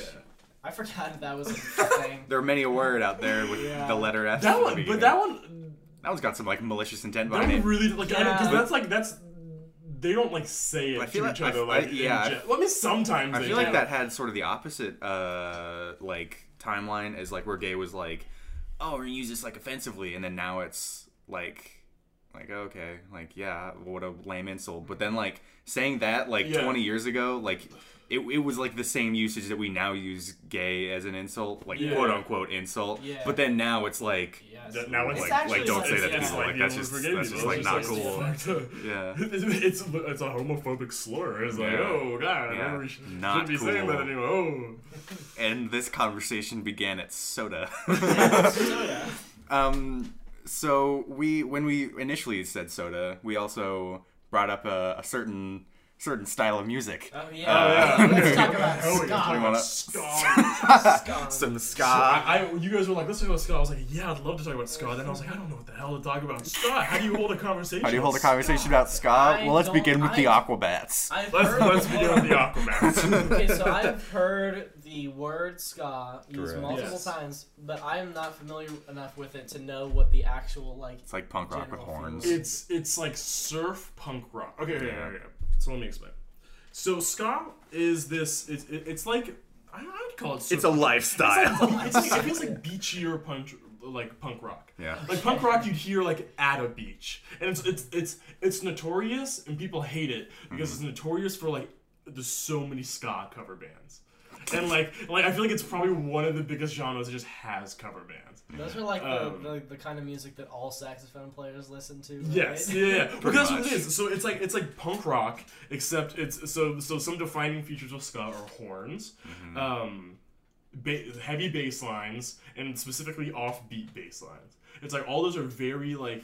I forgot that was a thing. there are many a word out there with Yeah. the letter S. That at the one, but that one, that one's got some like malicious intent that behind one it. really like because Yeah. that's like that's they don't like say it I feel to like- each other I- like I- yeah, I- gen- Well, I mean sometimes I they feel like do. that had sort of the opposite uh like timeline as like where gay was like, oh, we're gonna use this like offensively, and then now it's like like okay, like yeah, what a lame insult. But then like saying that like Yeah. 20 years ago, like it, it was like the same usage that we now use gay as an insult, like Yeah. quote unquote insult. Yeah. But then now it's like Yes. That- now it's like, actually like don't say that to it's people. Like that's just word for gay that's people. just like not cool. Yeah. It's it's a homophobic slur. It's like, Yeah. oh god, Yeah. we sh- Not shouldn't be saying that anymore. Oh, And this conversation began at soda. Yeah, soda. Um, so we when we initially said soda, we also brought up a, a certain certain style of music. Oh Uh, yeah. Let's talk about oh, you're about ska. ska. Ska. Some ska. I, I, you guys were like, let's talk about ska. I was like, yeah, I'd love to talk about ska. Then I was like, I don't know what the hell to talk about. Ska. How do you hold a conversation? How do you hold a about conversation about ska? I well, let's don't- begin with the Aquabats. I've Let's heard let's begin with the Aquabats. okay, so I've heard the word ska used Correct. multiple Yes. times, but I am not familiar enough with it to know what the actual like. It's like punk rock with horns. feel. it's it's like surf punk rock. Okay, okay, Yeah. okay, okay. So let me explain. So ska is this? It's it, it's like I, I'd call it. Surf It's a lifestyle. It's like, it's like it feels like beachier punk like punk rock. Yeah. Like punk rock, you'd hear like at a beach, and it's it's it's it's notorious, and people hate it because Mm-hmm. it's notorious for like there's so many ska cover bands, and like like I feel like it's probably one of the biggest genres that just has cover bands. Those are like Um, the, the, the kind of music that all saxophone players listen to. right? Yes, yeah, yeah. But that's what it much. is. So it's like it's like punk rock, except it's so so some defining features of ska are horns, Mm-hmm. um, ba- heavy bass lines, and specifically offbeat bass lines. It's like all those are very like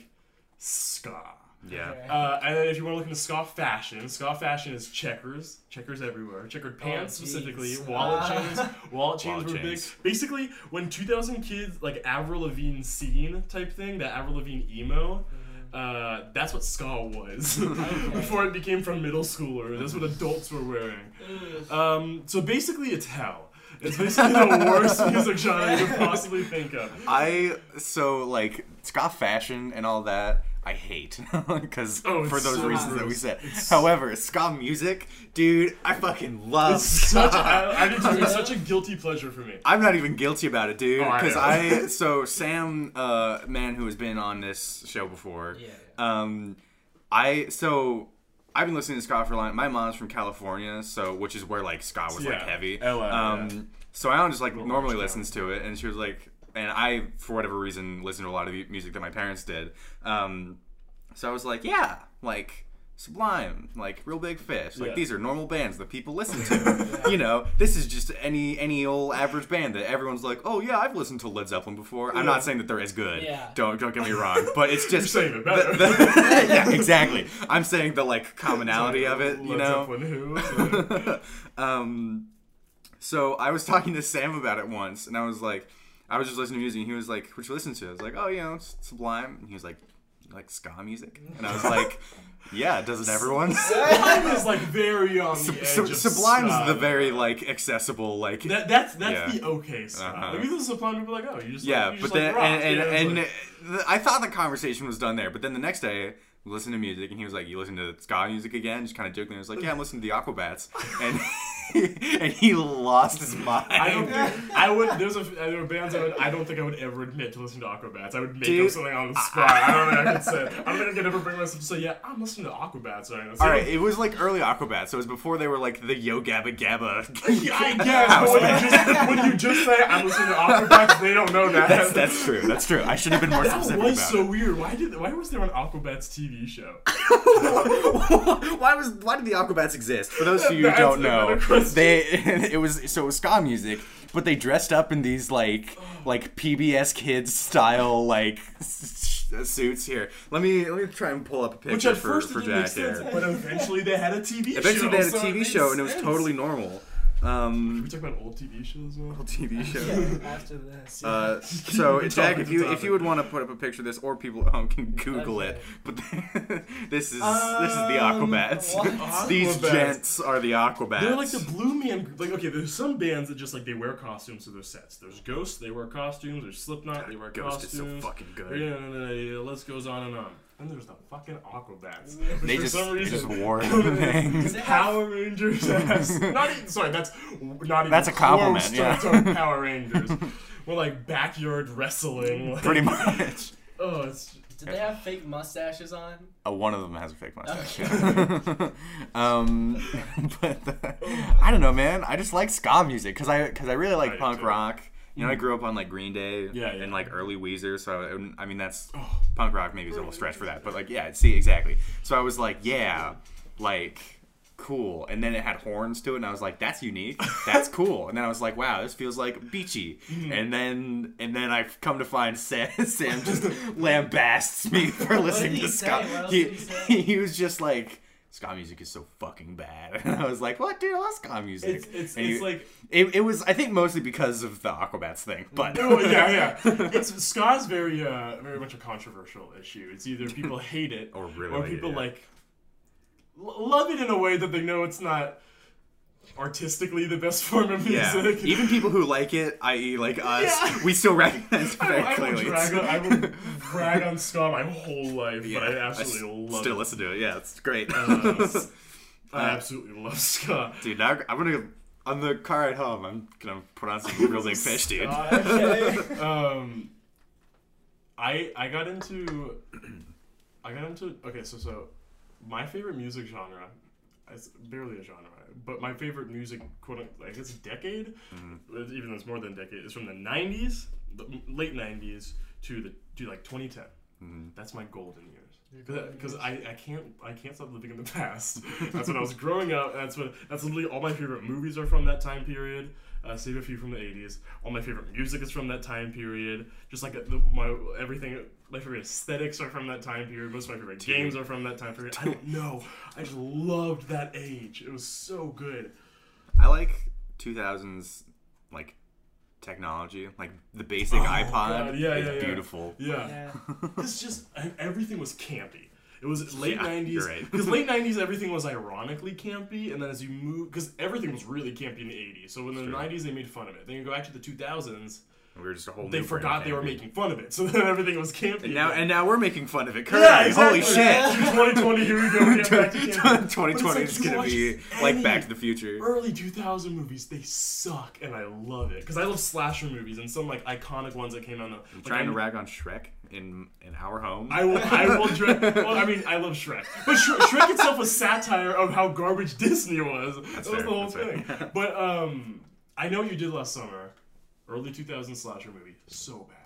ska. Yeah. Okay. Uh, and then if you want to look into ska fashion, ska fashion is checkers, checkers everywhere, checkered pants jeez. specifically, wallet Ah. chains, wallet chains Wallet were chains. big. Basically, when 2000 kids like Avril Lavigne scene type thing, that Avril Lavigne emo, uh, that's what ska was before it became from middle schoolers. That's what adults were wearing. Um, so basically, it's hell. It's basically the worst music genre you could possibly think of. I so like ska fashion and all that. I hate because Oh, for those so reasons that we said. It's- However, ska music, dude, I fucking love. It's such. ska. I, I do too. It's such a guilty pleasure for me. I'm not even guilty about it, dude. Oh, I Because. I, so Sam, uh, man who has been on this show before, Yeah. um, I so I've been listening to ska for a long. My mom's from California, so which is where like ska was like heavy. LA, um, yeah. so Alan just like normally Orange listens to it, and she was like, and I for whatever reason listened to a lot of music that my parents did. Um, so I was like, yeah, like. Sublime, like Reel Big Fish, like Yeah. these are normal bands that people listen to. you know, this is just any any old average band that everyone's like, oh yeah, I've listened to Led Zeppelin before. I'm not saying that they're as good. Yeah. Don't don't get me wrong, but it's just You're saying they're better. the- the- yeah, exactly. I'm saying the like commonality of it, you Led know. Zeppelin who? um, so I was talking to Sam about it once, and I was like, I was just listening to music, and he was like, "What you listen to?" I was like, "Oh, you know, it's Sublime." And he was like, like ska music?" And I was like, "Yeah, doesn't everyone?" Sublime is like very on the Sub- edge Sub- of Sublime's ska, the very like accessible, like That, that's that's Yeah. the okay stuff. Uh-huh. Like, you listen to Sublime, people are like, oh, you just yeah. like, you but just then like rock. and and, Yeah, it's and like- the, I thought the conversation was done there, but then the next day. we listened to music and he was like, "You listen to ska music again?" Just kind of joking. I was like, "Yeah, I'm listening to the Aquabats," and and he lost his mind. I don't think I would. There's a there are bands I would. I don't think I would ever admit to listening to Aquabats. I would make Dude, up something on the spot. I don't think I could say. I don't think I could ever bring myself to say, yeah, I'm listening to Aquabats right now. So All right, it was like early Aquabats, so it was before they were like the Yo Gabba Gabba. I guess, house but when you, just, when you just say I'm listening to Aquabats, they don't know that. That's that's true. That's true. I should have been more That specific was about so weird. Why did why was there an Aquabats TV show? why was why did the Aquabats exist? For those of you who don't know, another question. They it was so it was ska music, but they dressed up in these like like PBS Kids style like suits. Here, let me let me try and pull up a picture Which at for first for Jack sense, here. but eventually they had a TV Eventually, show. they had a so TV show, and it was totally normal. Um, We talk about old TV shows now. Old TV shows. Yeah, after this. yeah. Uh, so Jack, if good you if you would want to put up a picture of this, or people at home can Google Okay. it, but this is this is the Um, Aquabats. These gents are the Aquabats. They're like the Blue Man. Like okay, there's some bands that just like they wear costumes to their sets. There's Ghost, they wear costumes. There's Slipknot, they wear Ghost is so fucking good. Yeah, no, no, no, yeah, the list goes on and on. And there's the fucking Aquabats. They for just some reason just wore the thing. Does it have- Power Rangers ass. not even, sorry, that's not even That's a compliment, close yeah. to to Power Rangers. We're like backyard wrestling. Like, Pretty much. Oh, it's Did they have fake mustaches on? Uh, one of them has a fake mustache. Okay. um, but the- I don't know, man. I just like ska music because I because I really like I do punk too. rock. You know, I grew up on like Green Day Yeah, yeah. and like early Weezer, so I, I mean that's oh, punk rock maybe is a little stretch for that, but like yeah, see exactly. So I was like, yeah, like cool, and then it had horns to it, and I was like, that's unique, that's cool, and then I was like, wow, this feels like beachy, Mm-hmm. and then and then I've come to find Sam, Sam just lambasts me for listening to say? ska. What else He, he he was just like. Ska music is so fucking bad, and I was like, "What, dude? I love ska music." it's it's, it's he- like it, it was, I think, mostly because of the Aquabats thing, but Oh yeah, yeah. It's ska's very, uh, very much a controversial issue. It's either people hate it Or really or people yeah. like love it in a way that they know it's not artistically the best form of music. Yeah, even people who like it, i.e., like us, Yeah. we still recognize it I, very I will clearly. drag on, I will brag on ska my whole life, Yeah, but I absolutely s- love still it. listen to it. Yeah, it's great. Uh, I absolutely love ska. dude, now I'm gonna on the car ride home. I'm gonna put on some Reel Big Fish, dude. Okay. um, I I got into I got into okay so so my favorite music genre it's barely a genre but my favorite music quote unquote, I guess decade. Mm-hmm. Even though it's more than a decade is from the 90s the late 90s to the to like 2010 mm-hmm. that's my golden because I, I can't I can't stop living in the past. That's when I was growing up. That's what that's literally all my favorite movies are from that time period. Uh, save a few from the '80s. All my favorite music is from that time period. Just like the, my everything, my favorite aesthetics are from that time period. Most of my favorite games are from that time period. I don't know. I just loved that age. It was so good. I like 2000s like technology, like the basic oh, iPod. Oh, God, yeah, yeah, yeah. beautiful. Yeah. Yeah. it's just everything was campy. It was late Yeah, '90s you're right. because late '90s everything was ironically campy, and then as you move, because everything was really campy in the '80s. So in the True. '90s they made fun of it. Then you go back to the 2000s, We were just a whole. they new brand forgot they were making fun of it, so then everything was campy. And now, and now we're making fun of it. yeah, Currently, exactly. holy shit! 2020, here we go. We get back to campy. But it's 2020 is you gonna be like Back to the Future. Early 2000 movies, they suck, and I love it because I love slasher movies and some like iconic ones that came out. Like, Trying to rag on Shrek in in our home. I will. I will. Dre- well, I mean, I love Shrek, but Sh- Shrek itself was satire of how garbage Disney was. that was fair, the whole that's fair. thing. But um, I know you did last summer, early 2000 slasher movie, so bad.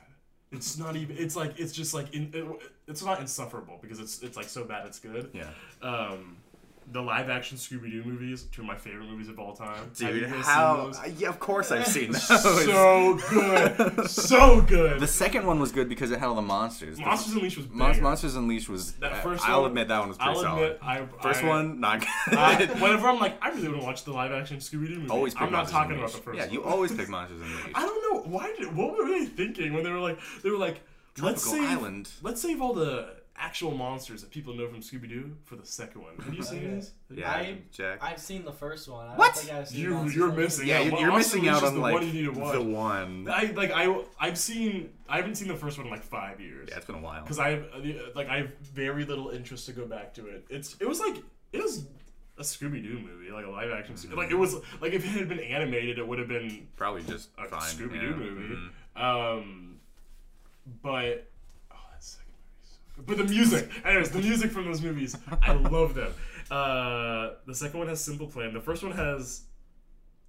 It's not even. It's like it's just like in, it, it's not insufferable because it's it's like so bad it's good. yeah. Um, the live action Scooby Doo movies, two of my favorite movies of all time. Dude, how? those? Yeah, of course I've seen those. So good, so good. the second one was good because it had all the monsters. Monsters Unleashed was Mon-. Monsters Unleashed was. That uh, first I'll admit that one was pretty I'll solid. admit, I First I- one, not good. whenever I'm like, I really want to watch the live action Scooby Doo movie. always pick I'm not Monsters talking about the first Yeah, one. you always pick Monsters Unleashed. I don't know why. Did, what were they thinking when they were like, they were like, let's save, Island. let's save all the actual monsters that people know from Scooby Doo for the second one. Have you seen Okay. these? Yeah, I- Jack. I've seen the first one. I What? Don't think I've seen You Monsters you're missing. yeah, out. you- you're Monsters missing out on the like one you need to watch. the one. I like I I've seen I haven't seen the first one in like five years. Yeah, it's been a while. because I have like I have very little interest to go back to it. It's it was like it was a Scooby Doo movie, like a live action. Scooby Like it was like if it had been animated, it would have been Probably just a fine. Scooby yeah. Doo movie. Mhm. Um, but oh, that second movie. is So good. But the music, anyways, the music from those movies, I love them. Uh, the second one has Simple Plan. The first one has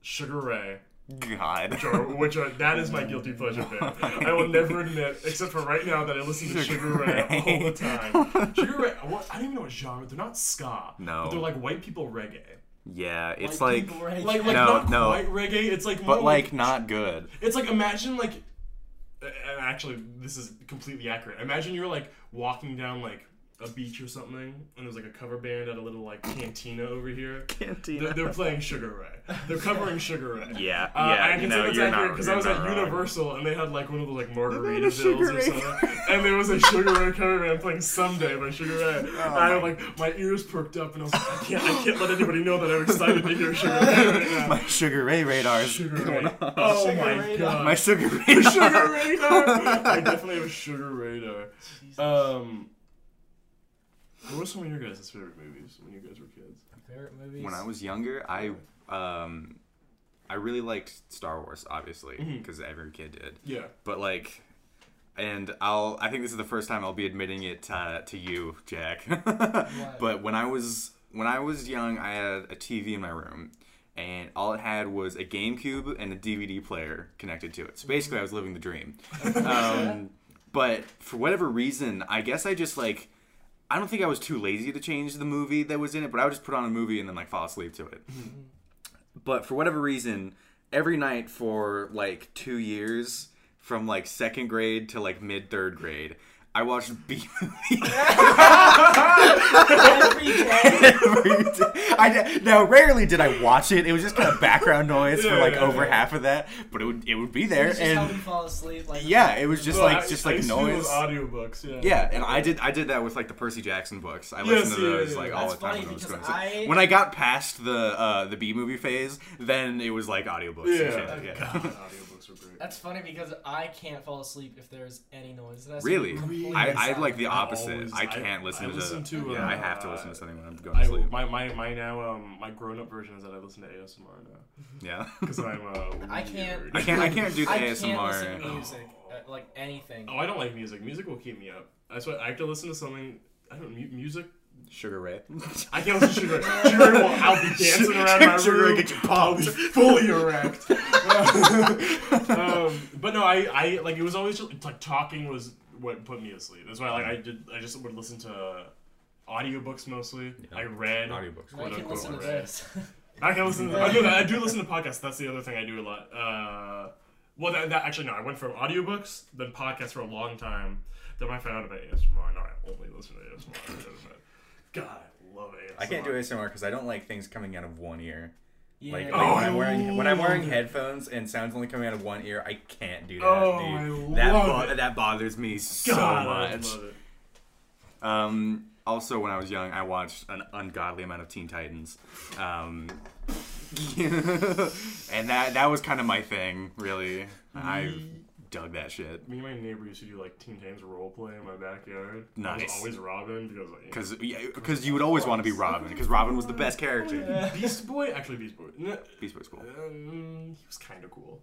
Sugar Ray. God. Which are, which are that is my guilty pleasure band. I will never admit, except for right now, that I listen to Sugar Ray all the time. Sugar Ray, what, I don't even know what genre. They're not ska. No. but they're like white people reggae. Yeah, it's White like, reggae. Like like No, not no. quite reggae. It's like more but like not good. It's like imagine like, and actually this is completely accurate. Imagine you're like walking down like a beach or something, and there's like a cover band at a little like cantina over here. They're, they're playing Sugar Ray. They're covering Sugar Ray. Yeah, Uh, yeah. I can no, say that's accurate because I was at wrong. Universal and they had like one of those like Margaritavilles or something, and there was a Sugar Ray cover band playing "Someday" by Sugar Ray. and I Oh my- like my ears perked up, and I was like, I can't, I can't let anybody know that I'm excited to hear Sugar Ray right now. My Sugar Ray radar is Sugar going Ray. on. Oh Sugar my radar. god. My Sugar Radar. sugar radar. I definitely have a sugar radar. Jesus. Um, what were some of your guys' favorite movies when you guys were kids? Favorite movies? When I was younger, I um, I really liked Star Wars, obviously, because every kid did. Yeah. But like, and I'll I think this is the first time I'll be admitting it uh, to you, Jack. but when I was when I was young, I had a TV in my room. And all it had was a GameCube and a DVD player connected to it. So basically, I was living the dream. Um, but for whatever reason, I guess I just like I don't think I was too lazy to change the movie that was in it, but I would just put on a movie and then like fall asleep to it. Mm-hmm. but for whatever reason, every night for like two years, from like second grade to like mid third grade, I watched B movies. Every day. Every day. I now rarely did I watch it. It was just kind of background noise for like yeah, over yeah. half of that, but it would it would be there me and fall asleep. Like yeah, it was just Well, like I- just I like used to do noise. audiobooks. Yeah. Yeah, and I did I did that with like the Percy Jackson books. I Yes, listened to those yeah, like all That's the time when I was going. I- When I got past the uh, the B movie phase, then it was like audiobooks. Yeah. and shit. yeah. God, audiobooks were great. That's funny because I can't fall asleep if there's any noise. It has Really? I, I like the I opposite. always- I can't I- listen I to. listen to, yeah, I have to uh, listen to something when I'm going to I, sleep. my, my, my now um my grown up version is that I listen to ASMR now yeah. because I'm uh I can't- I can't. I can't do the I can't ASMR. listen to music, uh, like anything. Oh, I don't like music. Music will keep me up. That's why I have to listen to something. I don't mu- music. Sugar Ray. I can't listen to Sugar. Ray. Sugar Ray will. I'll be dancing around my Sugar Ray get you I'll pumped. fully erect. um, but no, I, I like it was always just like talking was what put me asleep. That's why like I did. I just would listen to audiobooks mostly. Yeah. I read. Audiobooks. I can quote-unquote listen to this. I can listen. To, I, do, I do listen to podcasts. That's the other thing I do a lot. Uh, well, that, that actually no. I went from audiobooks, then podcasts for a long time. Then I found out about ASMR, now I only listen to ASMR. God, I love ASMR. I can't do ASMR because I don't like things coming out of one ear. Yeah. Like, Oh, like when I I'm wearing when I'm wearing headphones and sounds only coming out of one ear, I can't do that. Oh, dude. I that bo- it. that bothers me so God, I much. love it. Um, also, when I was young, I watched an ungodly amount of Teen Titans, um, and that that was kind of my thing, really. I dug that shit. Me and my neighbor used to do like Teen Titans role play in my backyard. I Nice. was always Robin because like Because because you would always want to be Robin because Robin was the best character. Beast Boy, actually Beast Boy. No, Beast Boy's cool. Um, he was kind of cool.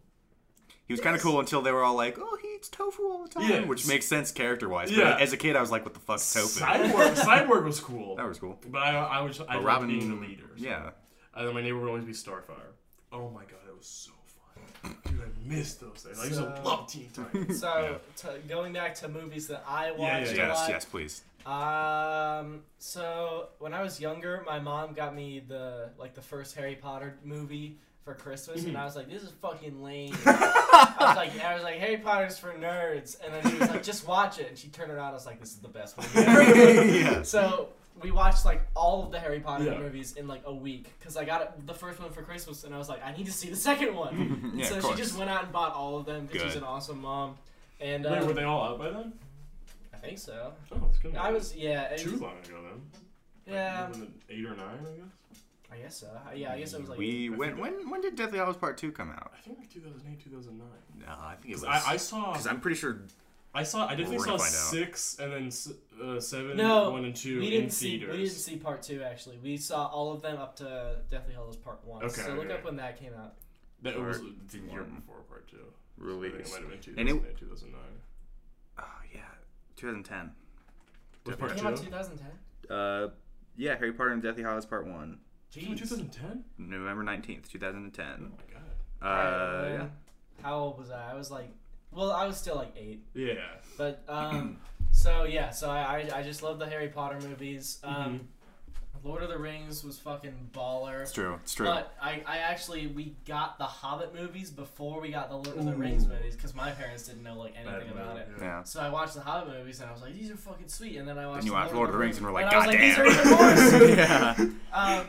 He was kind of cool until they were all like, "Oh, he eats tofu all the time," Yeah. which makes sense character wise. Yeah. But as a kid, I was like, "What the fuck's tofu?" Cyborg, Cyborg was cool. that was cool. But I, I was, I But loved Robin, being the leader. so. yeah, And then my neighbor would always be Starfire. Oh my god, it was so fun. Dude, I missed those things. I used to So- love Teen Titans. So to, going back to movies that I watched Yeah, yeah, a yes, lot. yes, please. Um. So when I was younger, my mom got me the like the first Harry Potter movie for Christmas, Mm-hmm. and I was like, "This is fucking lame." I was like, "I was like, Harry Potter's for nerds," and then she was like, "Just watch it," and she turned it on. I was like, "This is the best movie ever." Yeah. So we watched like all of the Harry Potter Yeah. movies in like a week because I got it, the first one for Christmas, and I was like, "I need to see the second one." Yeah, so of she just went out and bought all of them because she's an awesome mom. And Wait, uh, were they all out by then? I think so. Oh, it's good. I was yeah. too was- long ago then. Yeah, Wasn't eight or nine, I guess. I guess so. Yeah, I guess it was like. we I when when when did Deathly Hallows Part Two come out? I think like 2008, 2009. No, I think it was. I, I saw. because I'm pretty sure. I saw. I definitely saw gonna out. six and then uh, seven, No, one and two we didn't see. theaters. We didn't see part two actually. We saw all of them up to Deathly Hallows Part One. Okay, So look okay. up when that came out. That Part was the year before part two. I think it might have been And it- 2008, 2009. Oh yeah, 2010. Was It part came out two? 2010. Uh, yeah, Harry Potter and Deathly Hallows Part One, Came Jeez. 2010? November 19th, 2010. Oh my god. Uh, Alright, yeah. How old was I? I was like, well, I was still like eight. Yeah. But um, so yeah, so I I, I just love the Harry Potter movies. Um, Mm-hmm. Lord of the Rings was fucking baller. It's true. It's true. But I, I actually we got the Hobbit movies before we got the Lord of the Ooh. Rings movies because my parents didn't know like Bad anything about movie, it. yeah. yeah. So I watched the Hobbit movies and I was like, these are fucking sweet. And then I watched. And you the watched Lord of the Rings and were like, I was God like, these damn. are even more sweet. yeah. Um,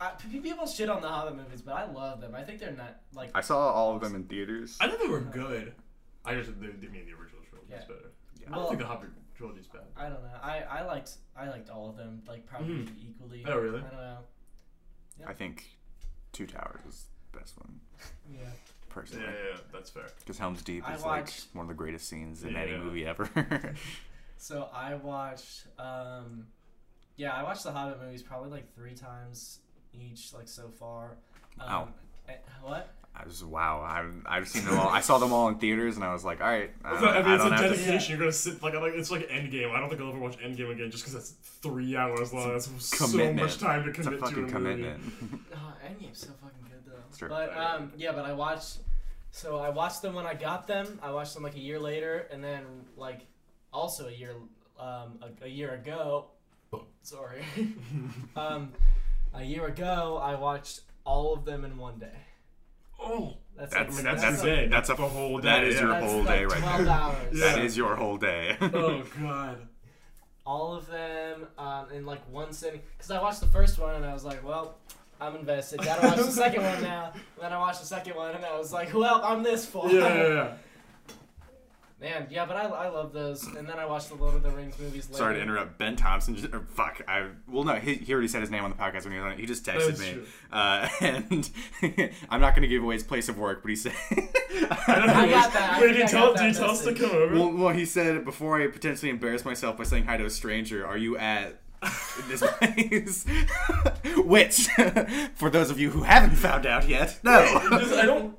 I, p- people shit on the Hobbit movies, but I love them. I think they're not like. I saw all of them in theaters. I thought they were good. I just they, they mean the original trilogy is Yeah. better. I don't think the Hobbit trilogy is bad. I don't know. I, I liked I liked all of them like probably Mhm. equally. Oh, really? I don't know. I think Two Towers is the best one, Yeah. Yeah, personally. yeah, yeah, that's fair. Because Helm's Deep I is like one of the greatest scenes in Yeah. any movie ever. So I watched. Um, yeah, I watched the Hobbit movies probably like three times each, like so far. Um, Wow. eh, what? I was wow. I've I've seen them all. I saw them all in theaters, and I was like, all right. I, It's don't, I mean, it's don't a have to- dedication. You're gonna sit like, like it's like Endgame. I don't think I'll ever watch Endgame again just because it's three hours long. That's so much time to It's a commit to. fucking a movie. commitment. Oh, Endgame's so fucking good though. It's true. But um, yeah, but I watched. So I watched them when I got them. I watched them like a year later, and then like also a year um a, a year ago. Sorry. um, a year ago I watched all of them in one day. Oh, That's That's- I mean like, that's, that's a a- day. that's That's a- the whole day. that is yeah. your that's whole like day right 12 there. hours. Yeah. That is your whole day. Oh god. all of them um, in like one sitting. Because I watched the first one and I was like, well, I'm invested. Gotta watch the second one now. And then I watched the second one and I was like, well, I'm this far. Yeah, yeah, yeah. Man, yeah, but I, I love those. And then I watched the Lord of the Rings movies later. Sorry to interrupt. Ben Thompson. Just, or fuck. I well no. He, he already said his name on the podcast when he was on it. He just texted That's me, true. uh, and I'm not going to give away his place of work, but he said. I got that. I Wait, think did I you tell, got did you that tell us to come over? Well, well, he said before I potentially embarrass myself by saying hi to a stranger, are you at this place? Which, for those of you who haven't found out yet, no. Just- I don't.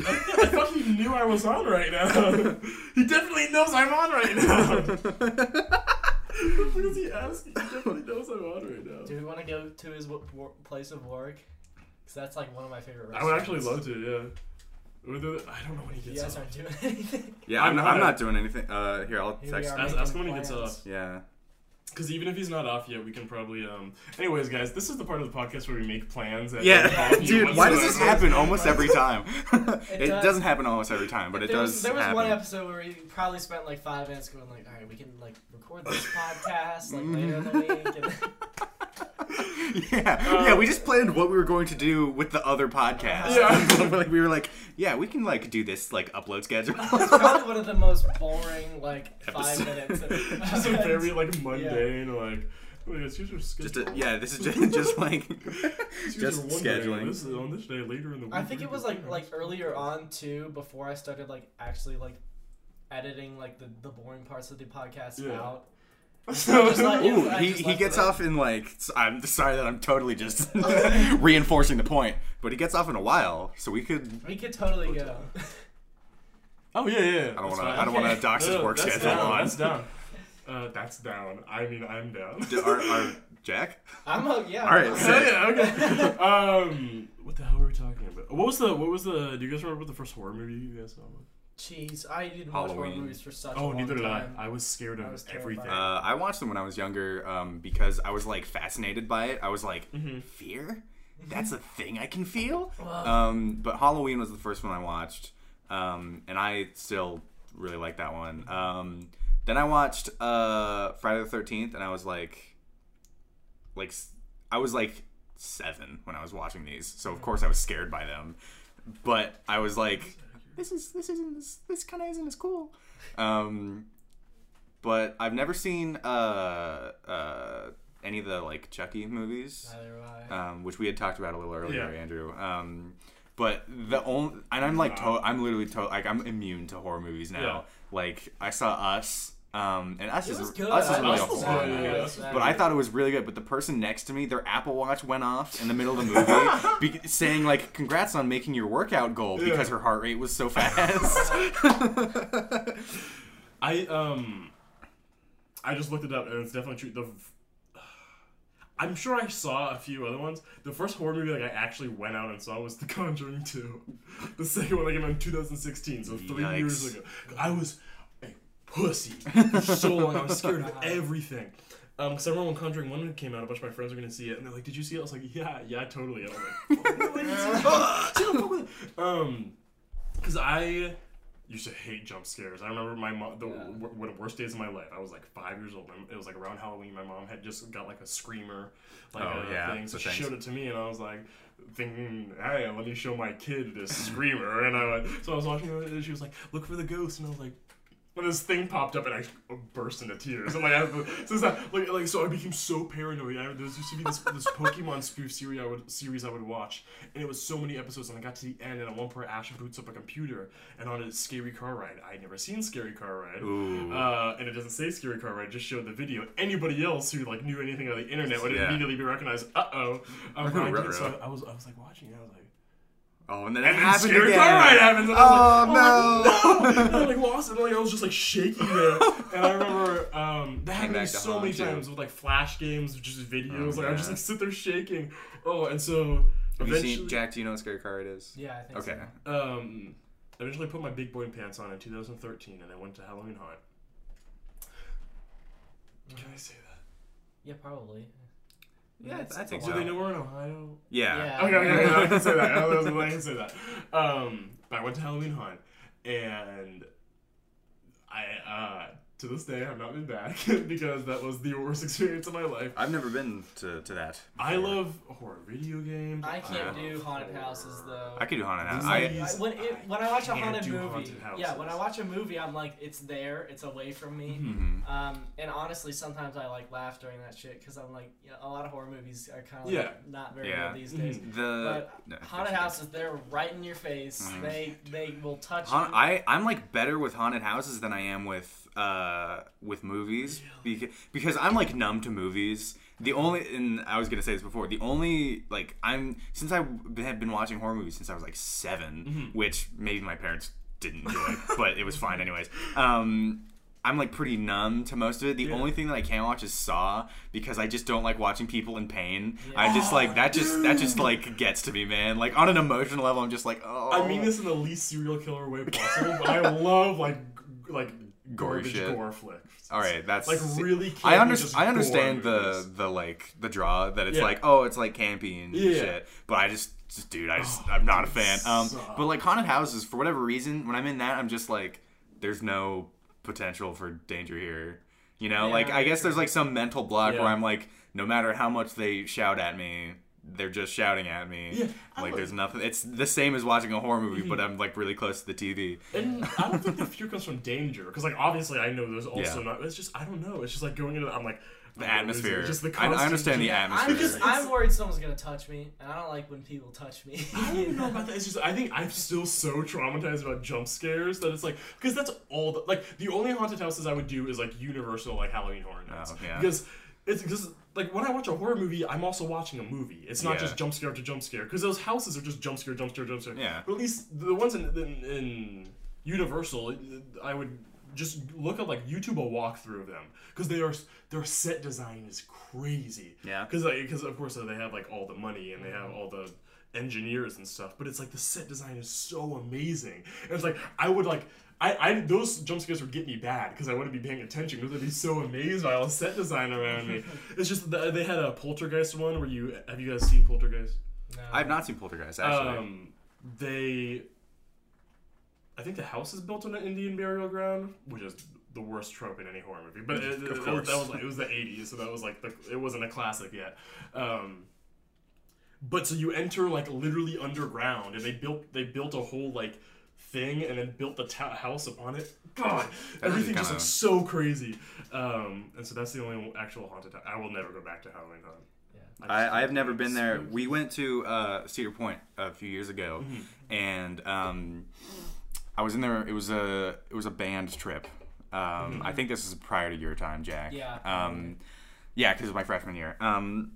I, I thought he knew I was on right now. he definitely knows I'm on right now. what is he asking? He definitely knows I'm on right now. Do we want to go to his wo- wor- place of work? Because that's like one of my favorite I restaurants. would actually love to, yeah. Would do- I don't know when he You gets guys off. aren't doing anything. yeah, I'm, I'm not, I'm not. not doing anything. Uh, here, I'll Here we text. are Ask- ask him when he gets plans. off. Yeah. Because even if he's not off yet, we can probably. um Anyways, guys, this is the part of the podcast where we make plans. and Yeah, all of dude. Why does this happen almost every time? It it does. doesn't happen almost every time, but it there does Was, there was happen. one episode where we probably spent like five minutes going like, all right, we can like record this podcast like later in the week. And yeah, yeah. We um, just planned what we were going to do with the other podcast. Yeah. like we were like, yeah, we can like do this like upload schedule. it's probably one of the most boring like five minutes. Of Just a very like mundane, like Oh, yes, here's Just schedule. a, yeah, this is just, just like Here's just your one day, scheduling. This is on this day later in the week. I think it was like like earlier on too, before I started like actually like editing like the, the boring parts of the podcast Yeah. out. So, just like- Ooh, I he, he gets off in like s- I'm sorry that I'm totally just reinforcing the point, but he gets off in a while, so we could. We could totally go. oh yeah, yeah. I don't want to. I don't want to dox his work that's schedule down, on. That's down. Uh, that's down. I mean, I'm down. D- Our, our Jack. I'm a, yeah. All right, I'm- so- yeah, yeah, okay. um, what the hell were we talking about? What was the? What was the? Do you guys remember what the first horror movie you guys saw? was? Jeez, I didn't watch horror movies for such a Oh, long neither did I. time. I was scared of I was everything. terrified. Uh, I watched them when I was younger um, because I was like fascinated by it. I was like, Mhm. fear? That's a thing I can feel. Um, but Halloween was the first one I watched, um, and I still really like that one. Um, then I watched uh, Friday the Thirteenth, and I was like, like s- I was like seven when I was watching these, so of course I was scared by them. But I was like, this is this isn't this, this kind of isn't as cool. Um, but I've never seen uh, uh, any of the like Chucky movies neither have I. um, which we had talked about a little earlier, Yeah. Andrew. Um, but the only and I'm like to- I'm literally to- like I'm immune to horror movies now. Yeah. Like I saw Us, um, and Us It is. Us is really a Us was horror good, movie. yeah, yeah, Us was But I thought it was really good. But the person next to me, their Apple Watch went off in the middle of the movie, be- saying like, "Congrats on making your workout goal," Yeah. because her heart rate was so fast. I um, I just looked it up, and it's definitely true. The I'm sure I saw a few other ones. The first horror movie like I actually went out and saw was The Conjuring 2. The second one that came out in 2016, so three Yikes. years ago. I was pussy for so long. I was scared of everything. Um, because I remember when Conjuring 1 came out, a bunch of my friends were gonna see it, and they're like, "Did you see it?" I was like, "Yeah, yeah, totally." And I was like, "Fuck, no, I didn't see it. The fuck. Um, because I used to hate jump scares. I remember my mom, the Yeah. w- one of the worst days of my life. I was like five years old. and It was like around Halloween. My mom had just got like a screamer, like Oh, a yeah, thing. So the she things. showed it to me, and I was like thinking, "Hey, let me show my kid this screamer." And I went, so I was watching it, and she was like, "Look for the ghost," and I was like. When this thing popped up and I burst into tears, and like, I, so, it's like, like, so I became so paranoid. I, there used to be this, this Pokemon spoof series I would series I would watch, and it was so many episodes. And I got to the end, and at one point, Ash boots up a computer, and on a scary car ride. I would never seen scary car ride, uh, and it doesn't say scary car ride. it Just showed the video. Anybody else who like knew anything about the internet would Yeah. immediately be recognized. Uh oh. Um, but I didn't, so I, I was I was like watching. it, I was like. Oh, and then And it happened scary again. car ride happens. And I was Oh, no. no! I like lost it. And, like I was just like shaking there. And I remember um, that happened to me so many haunt you. times with like flash games, just videos. Oh, like I would just like sit there shaking. Oh, and so Have you eventually, seen Jack? Do you know what scary car it is? yeah, I think Okay. so. um, eventually put my big boy pants on in 2013, and I went to Halloween Haunt. Can I say that? Yeah, probably. Yeah, It's- I it's think a Do so. they know we're in Ohio? Yeah. Yeah. Okay, okay, okay, I can say that. I was- I can say that. Um, but I went to Halloween Haunt, and I, uh, to this day, I've not been back because that was the worst experience of my life. I've never been to, to that. I love horror video games. I can't love do haunted horror. houses though. I could do haunted houses. I, I- when it, when I watch a haunted movie, haunted yeah, when I watch a movie, I'm like, it's there, it's away from me. Mhm. Um, and honestly, sometimes I like laugh during that shit because I'm like, you know, a lot of horror movies are kind of like not very Yeah. good these days. Mhm. The But no, haunted houses, they're right in your face. Mhm. They they will touch Haunt, you. I I'm like better with haunted houses than I am with uh with movies because because I'm like numb to movies. The only and I was gonna say this before. The only like I'm since I have been watching horror movies since I was like 7 Mhm. which maybe my parents didn't enjoy, but it was fine anyways. Um, I'm like pretty numb to most of it. The Yeah. only thing that I can't watch is Saw because I just don't like watching people in pain. I just like that just that just like gets to me, man. Like on an emotional level, I'm just like, oh. I mean this in the least serial killer way possible, but I love like like Gory shit. gore flicks. All right, that's like really. I. I understand the movies. the like the draw that it's Yeah. like oh it's like campy and Yeah. shit, but I just, just dude I just Oh, I'm not a fan. Um, but like haunted houses for whatever reason when I'm in that I'm just like there's no potential for danger here. You know, Yeah, like I guess there's like some mental block where I'm like no matter how much they shout at me. They're just shouting at me. Yeah, I like there's nothing. It's the same as watching a horror movie, Mhm. but I'm like really close to the TV. And I don't think the fear comes from danger, because like obviously I know there's also Yeah. not. It's just I don't know. It's just like going into. I'm like, the atmosphere. Just the I, I understand the constant- I'm atmosphere. just I'm worried someone's gonna touch me, and I don't like when people touch me. I don't even know about that. It's just I think I'm still so traumatized about jump scares that it's like because that's all the like the only haunted houses I would do is like Universal like Halloween Horror Nights Oh, yeah. because it's because like when I watch a horror movie I'm also watching a movie. It's not Yeah. just jump scare to jump scare because those houses are just jump scare, jump scare, jump scare. Yeah. But at least the ones in in, in Universal, I would just look up like YouTube a walkthrough of them because they are their set design is crazy. Yeah. Because because of course they have like all the money and they have all the engineers and stuff, but it's like the set design is so amazing. And it's like I would like. I, I those jump scares would get me bad because I wouldn't be paying attention because I'd be so amazed by all the set design around me. It's just that they had a poltergeist one where you have you guys seen poltergeist? No. I've not seen Poltergeist actually. Um, they, I think the house is built on an Indian burial ground, which is the worst trope in any horror movie. But it, Of it- that, course. that was like, it was the '80s, so that was like the, it wasn't a classic yet. Um, but so you enter like literally underground, and they built they built a whole like thing, and then built the ta- house upon it. God, everything just kinda- looks so crazy. Um, and so that's the only actual haunted house. I will never go back to Halloween Town. Yeah. I, I've never been there. We went to uh, Cedar Point a few years ago, Mm-hmm. and um, I was in there. It was a it was a band trip. Um, I think this is prior to your time, Jack. Yeah. Um, yeah, because it was my freshman year. Um,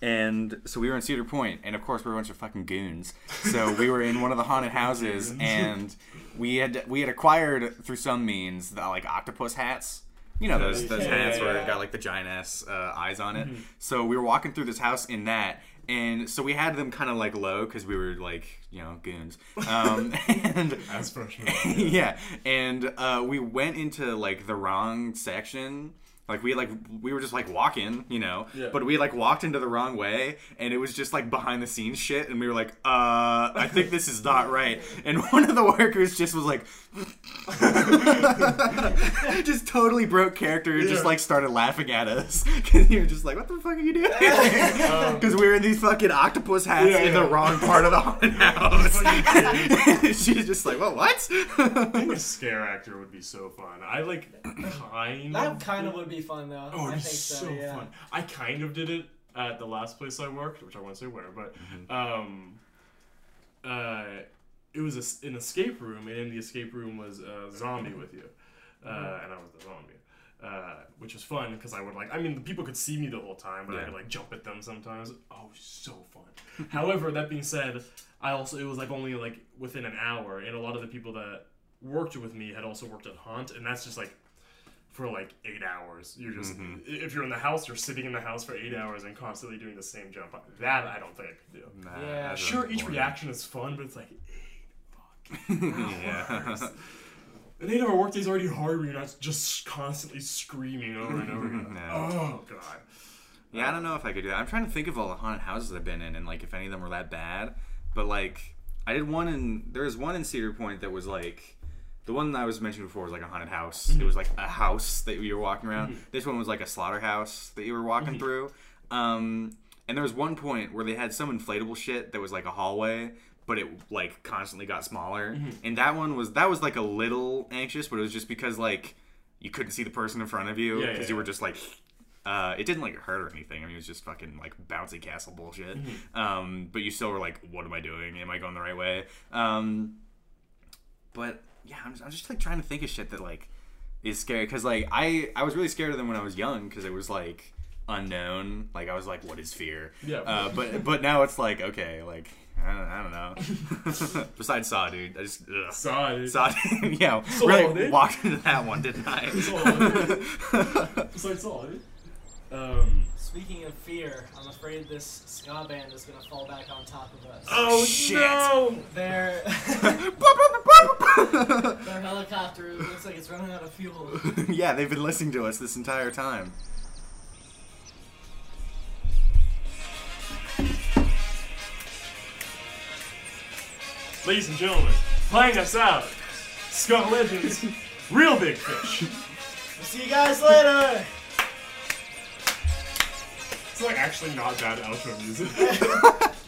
and so we were in Cedar Point, and of course we were a bunch of fucking goons. So we were in one of the haunted houses, and we had we had acquired through some means the like octopus hats. You know those those Yeah, hats yeah, where yeah. it got like the giant ass uh, eyes on it. Mm-hmm. So we were walking through this house in that, and so we had them kind of like low because we were like you know goons. Um, and as freshmen. yeah, and uh, we went into like the wrong section. Like we like we were just like walking, you know, Yeah. but we like walked into the wrong way, and it was just like behind the scenes shit, and we were like, uh, I think this is not right. And one of the workers just was like, just totally broke character, and just like started laughing at us because you were just like, what the fuck are you doing? Because we were in these fucking octopus hats Yeah, in the yeah. wrong part of the haunted house. She's just like, well, what? being a scare actor would be so fun. I like kind That of kind of would be fun though. Oh, I it'd think be so. so yeah. fun. I kind of did it at the last place I worked, which I won't say where, but Mm-hmm. um, uh, it was a s an escape room, and in the escape room was a zombie with you, uh, Mm-hmm. and I was the zombie. Uh, which was fun because I would like. I mean, the people could see me the whole time, but I could like jump at them sometimes. Oh, so fun. However, that being said, I also it was like only like within an hour, and a lot of the people that worked with me had also worked at Haunt, and that's just like for like eight hours. You're just Mhm. if you're in the house, you're sitting in the house for eight hours and constantly doing the same jump. That I don't think I could do. Nah, Yeah. Sure, each boring. reaction is fun, but it's like eight fucking Oh, yeah. hours. An eight-hour workday is already hard when you're not just constantly screaming over and over again. No. Oh god. Yeah, I don't know if I could do that. I'm trying to think of all the haunted houses I've been in and like if any of them were that bad. But like I did one in there was one in Cedar Point that was like the one that I was mentioning before was like a haunted house. It mm-hmm. was like a house that you were walking around. Mm-hmm. This one was like a slaughterhouse that you were walking mm-hmm. through. Um, and there was one point where they had some inflatable shit that was like a hallway, but it like constantly got smaller. And that one was that was like a little anxious, but it was just because like you couldn't see the person in front of you because yeah, you were just like uh, it didn't like hurt or anything. I mean, it was just fucking like bouncy castle bullshit. Mm-hmm. Um, but you still were like, what am I doing? Am I going the right way? Um, but yeah, I'm just, I'm just like trying to think of shit that like is scary because like I I was really scared of them when I was young because it was like unknown. Like I was like, what is fear? Yeah. Uh, but but now it's like okay, like I don't, I don't know. Besides Saw, dude, I just ugh. Saw it. Saw, dude. yeah, Saw, really dude. walked into that one, didn't I? It's like saw it. Um. Speaking of fear, I'm afraid this ska band is gonna fall back on top of us. Oh Shit. no! Their their helicopter looks like it's running out of fuel. yeah, they've been listening to us this entire time. Ladies and gentlemen, playing us out, Skull Legends, Reel Big Fish. See you guys later. It's like actually not bad outro music.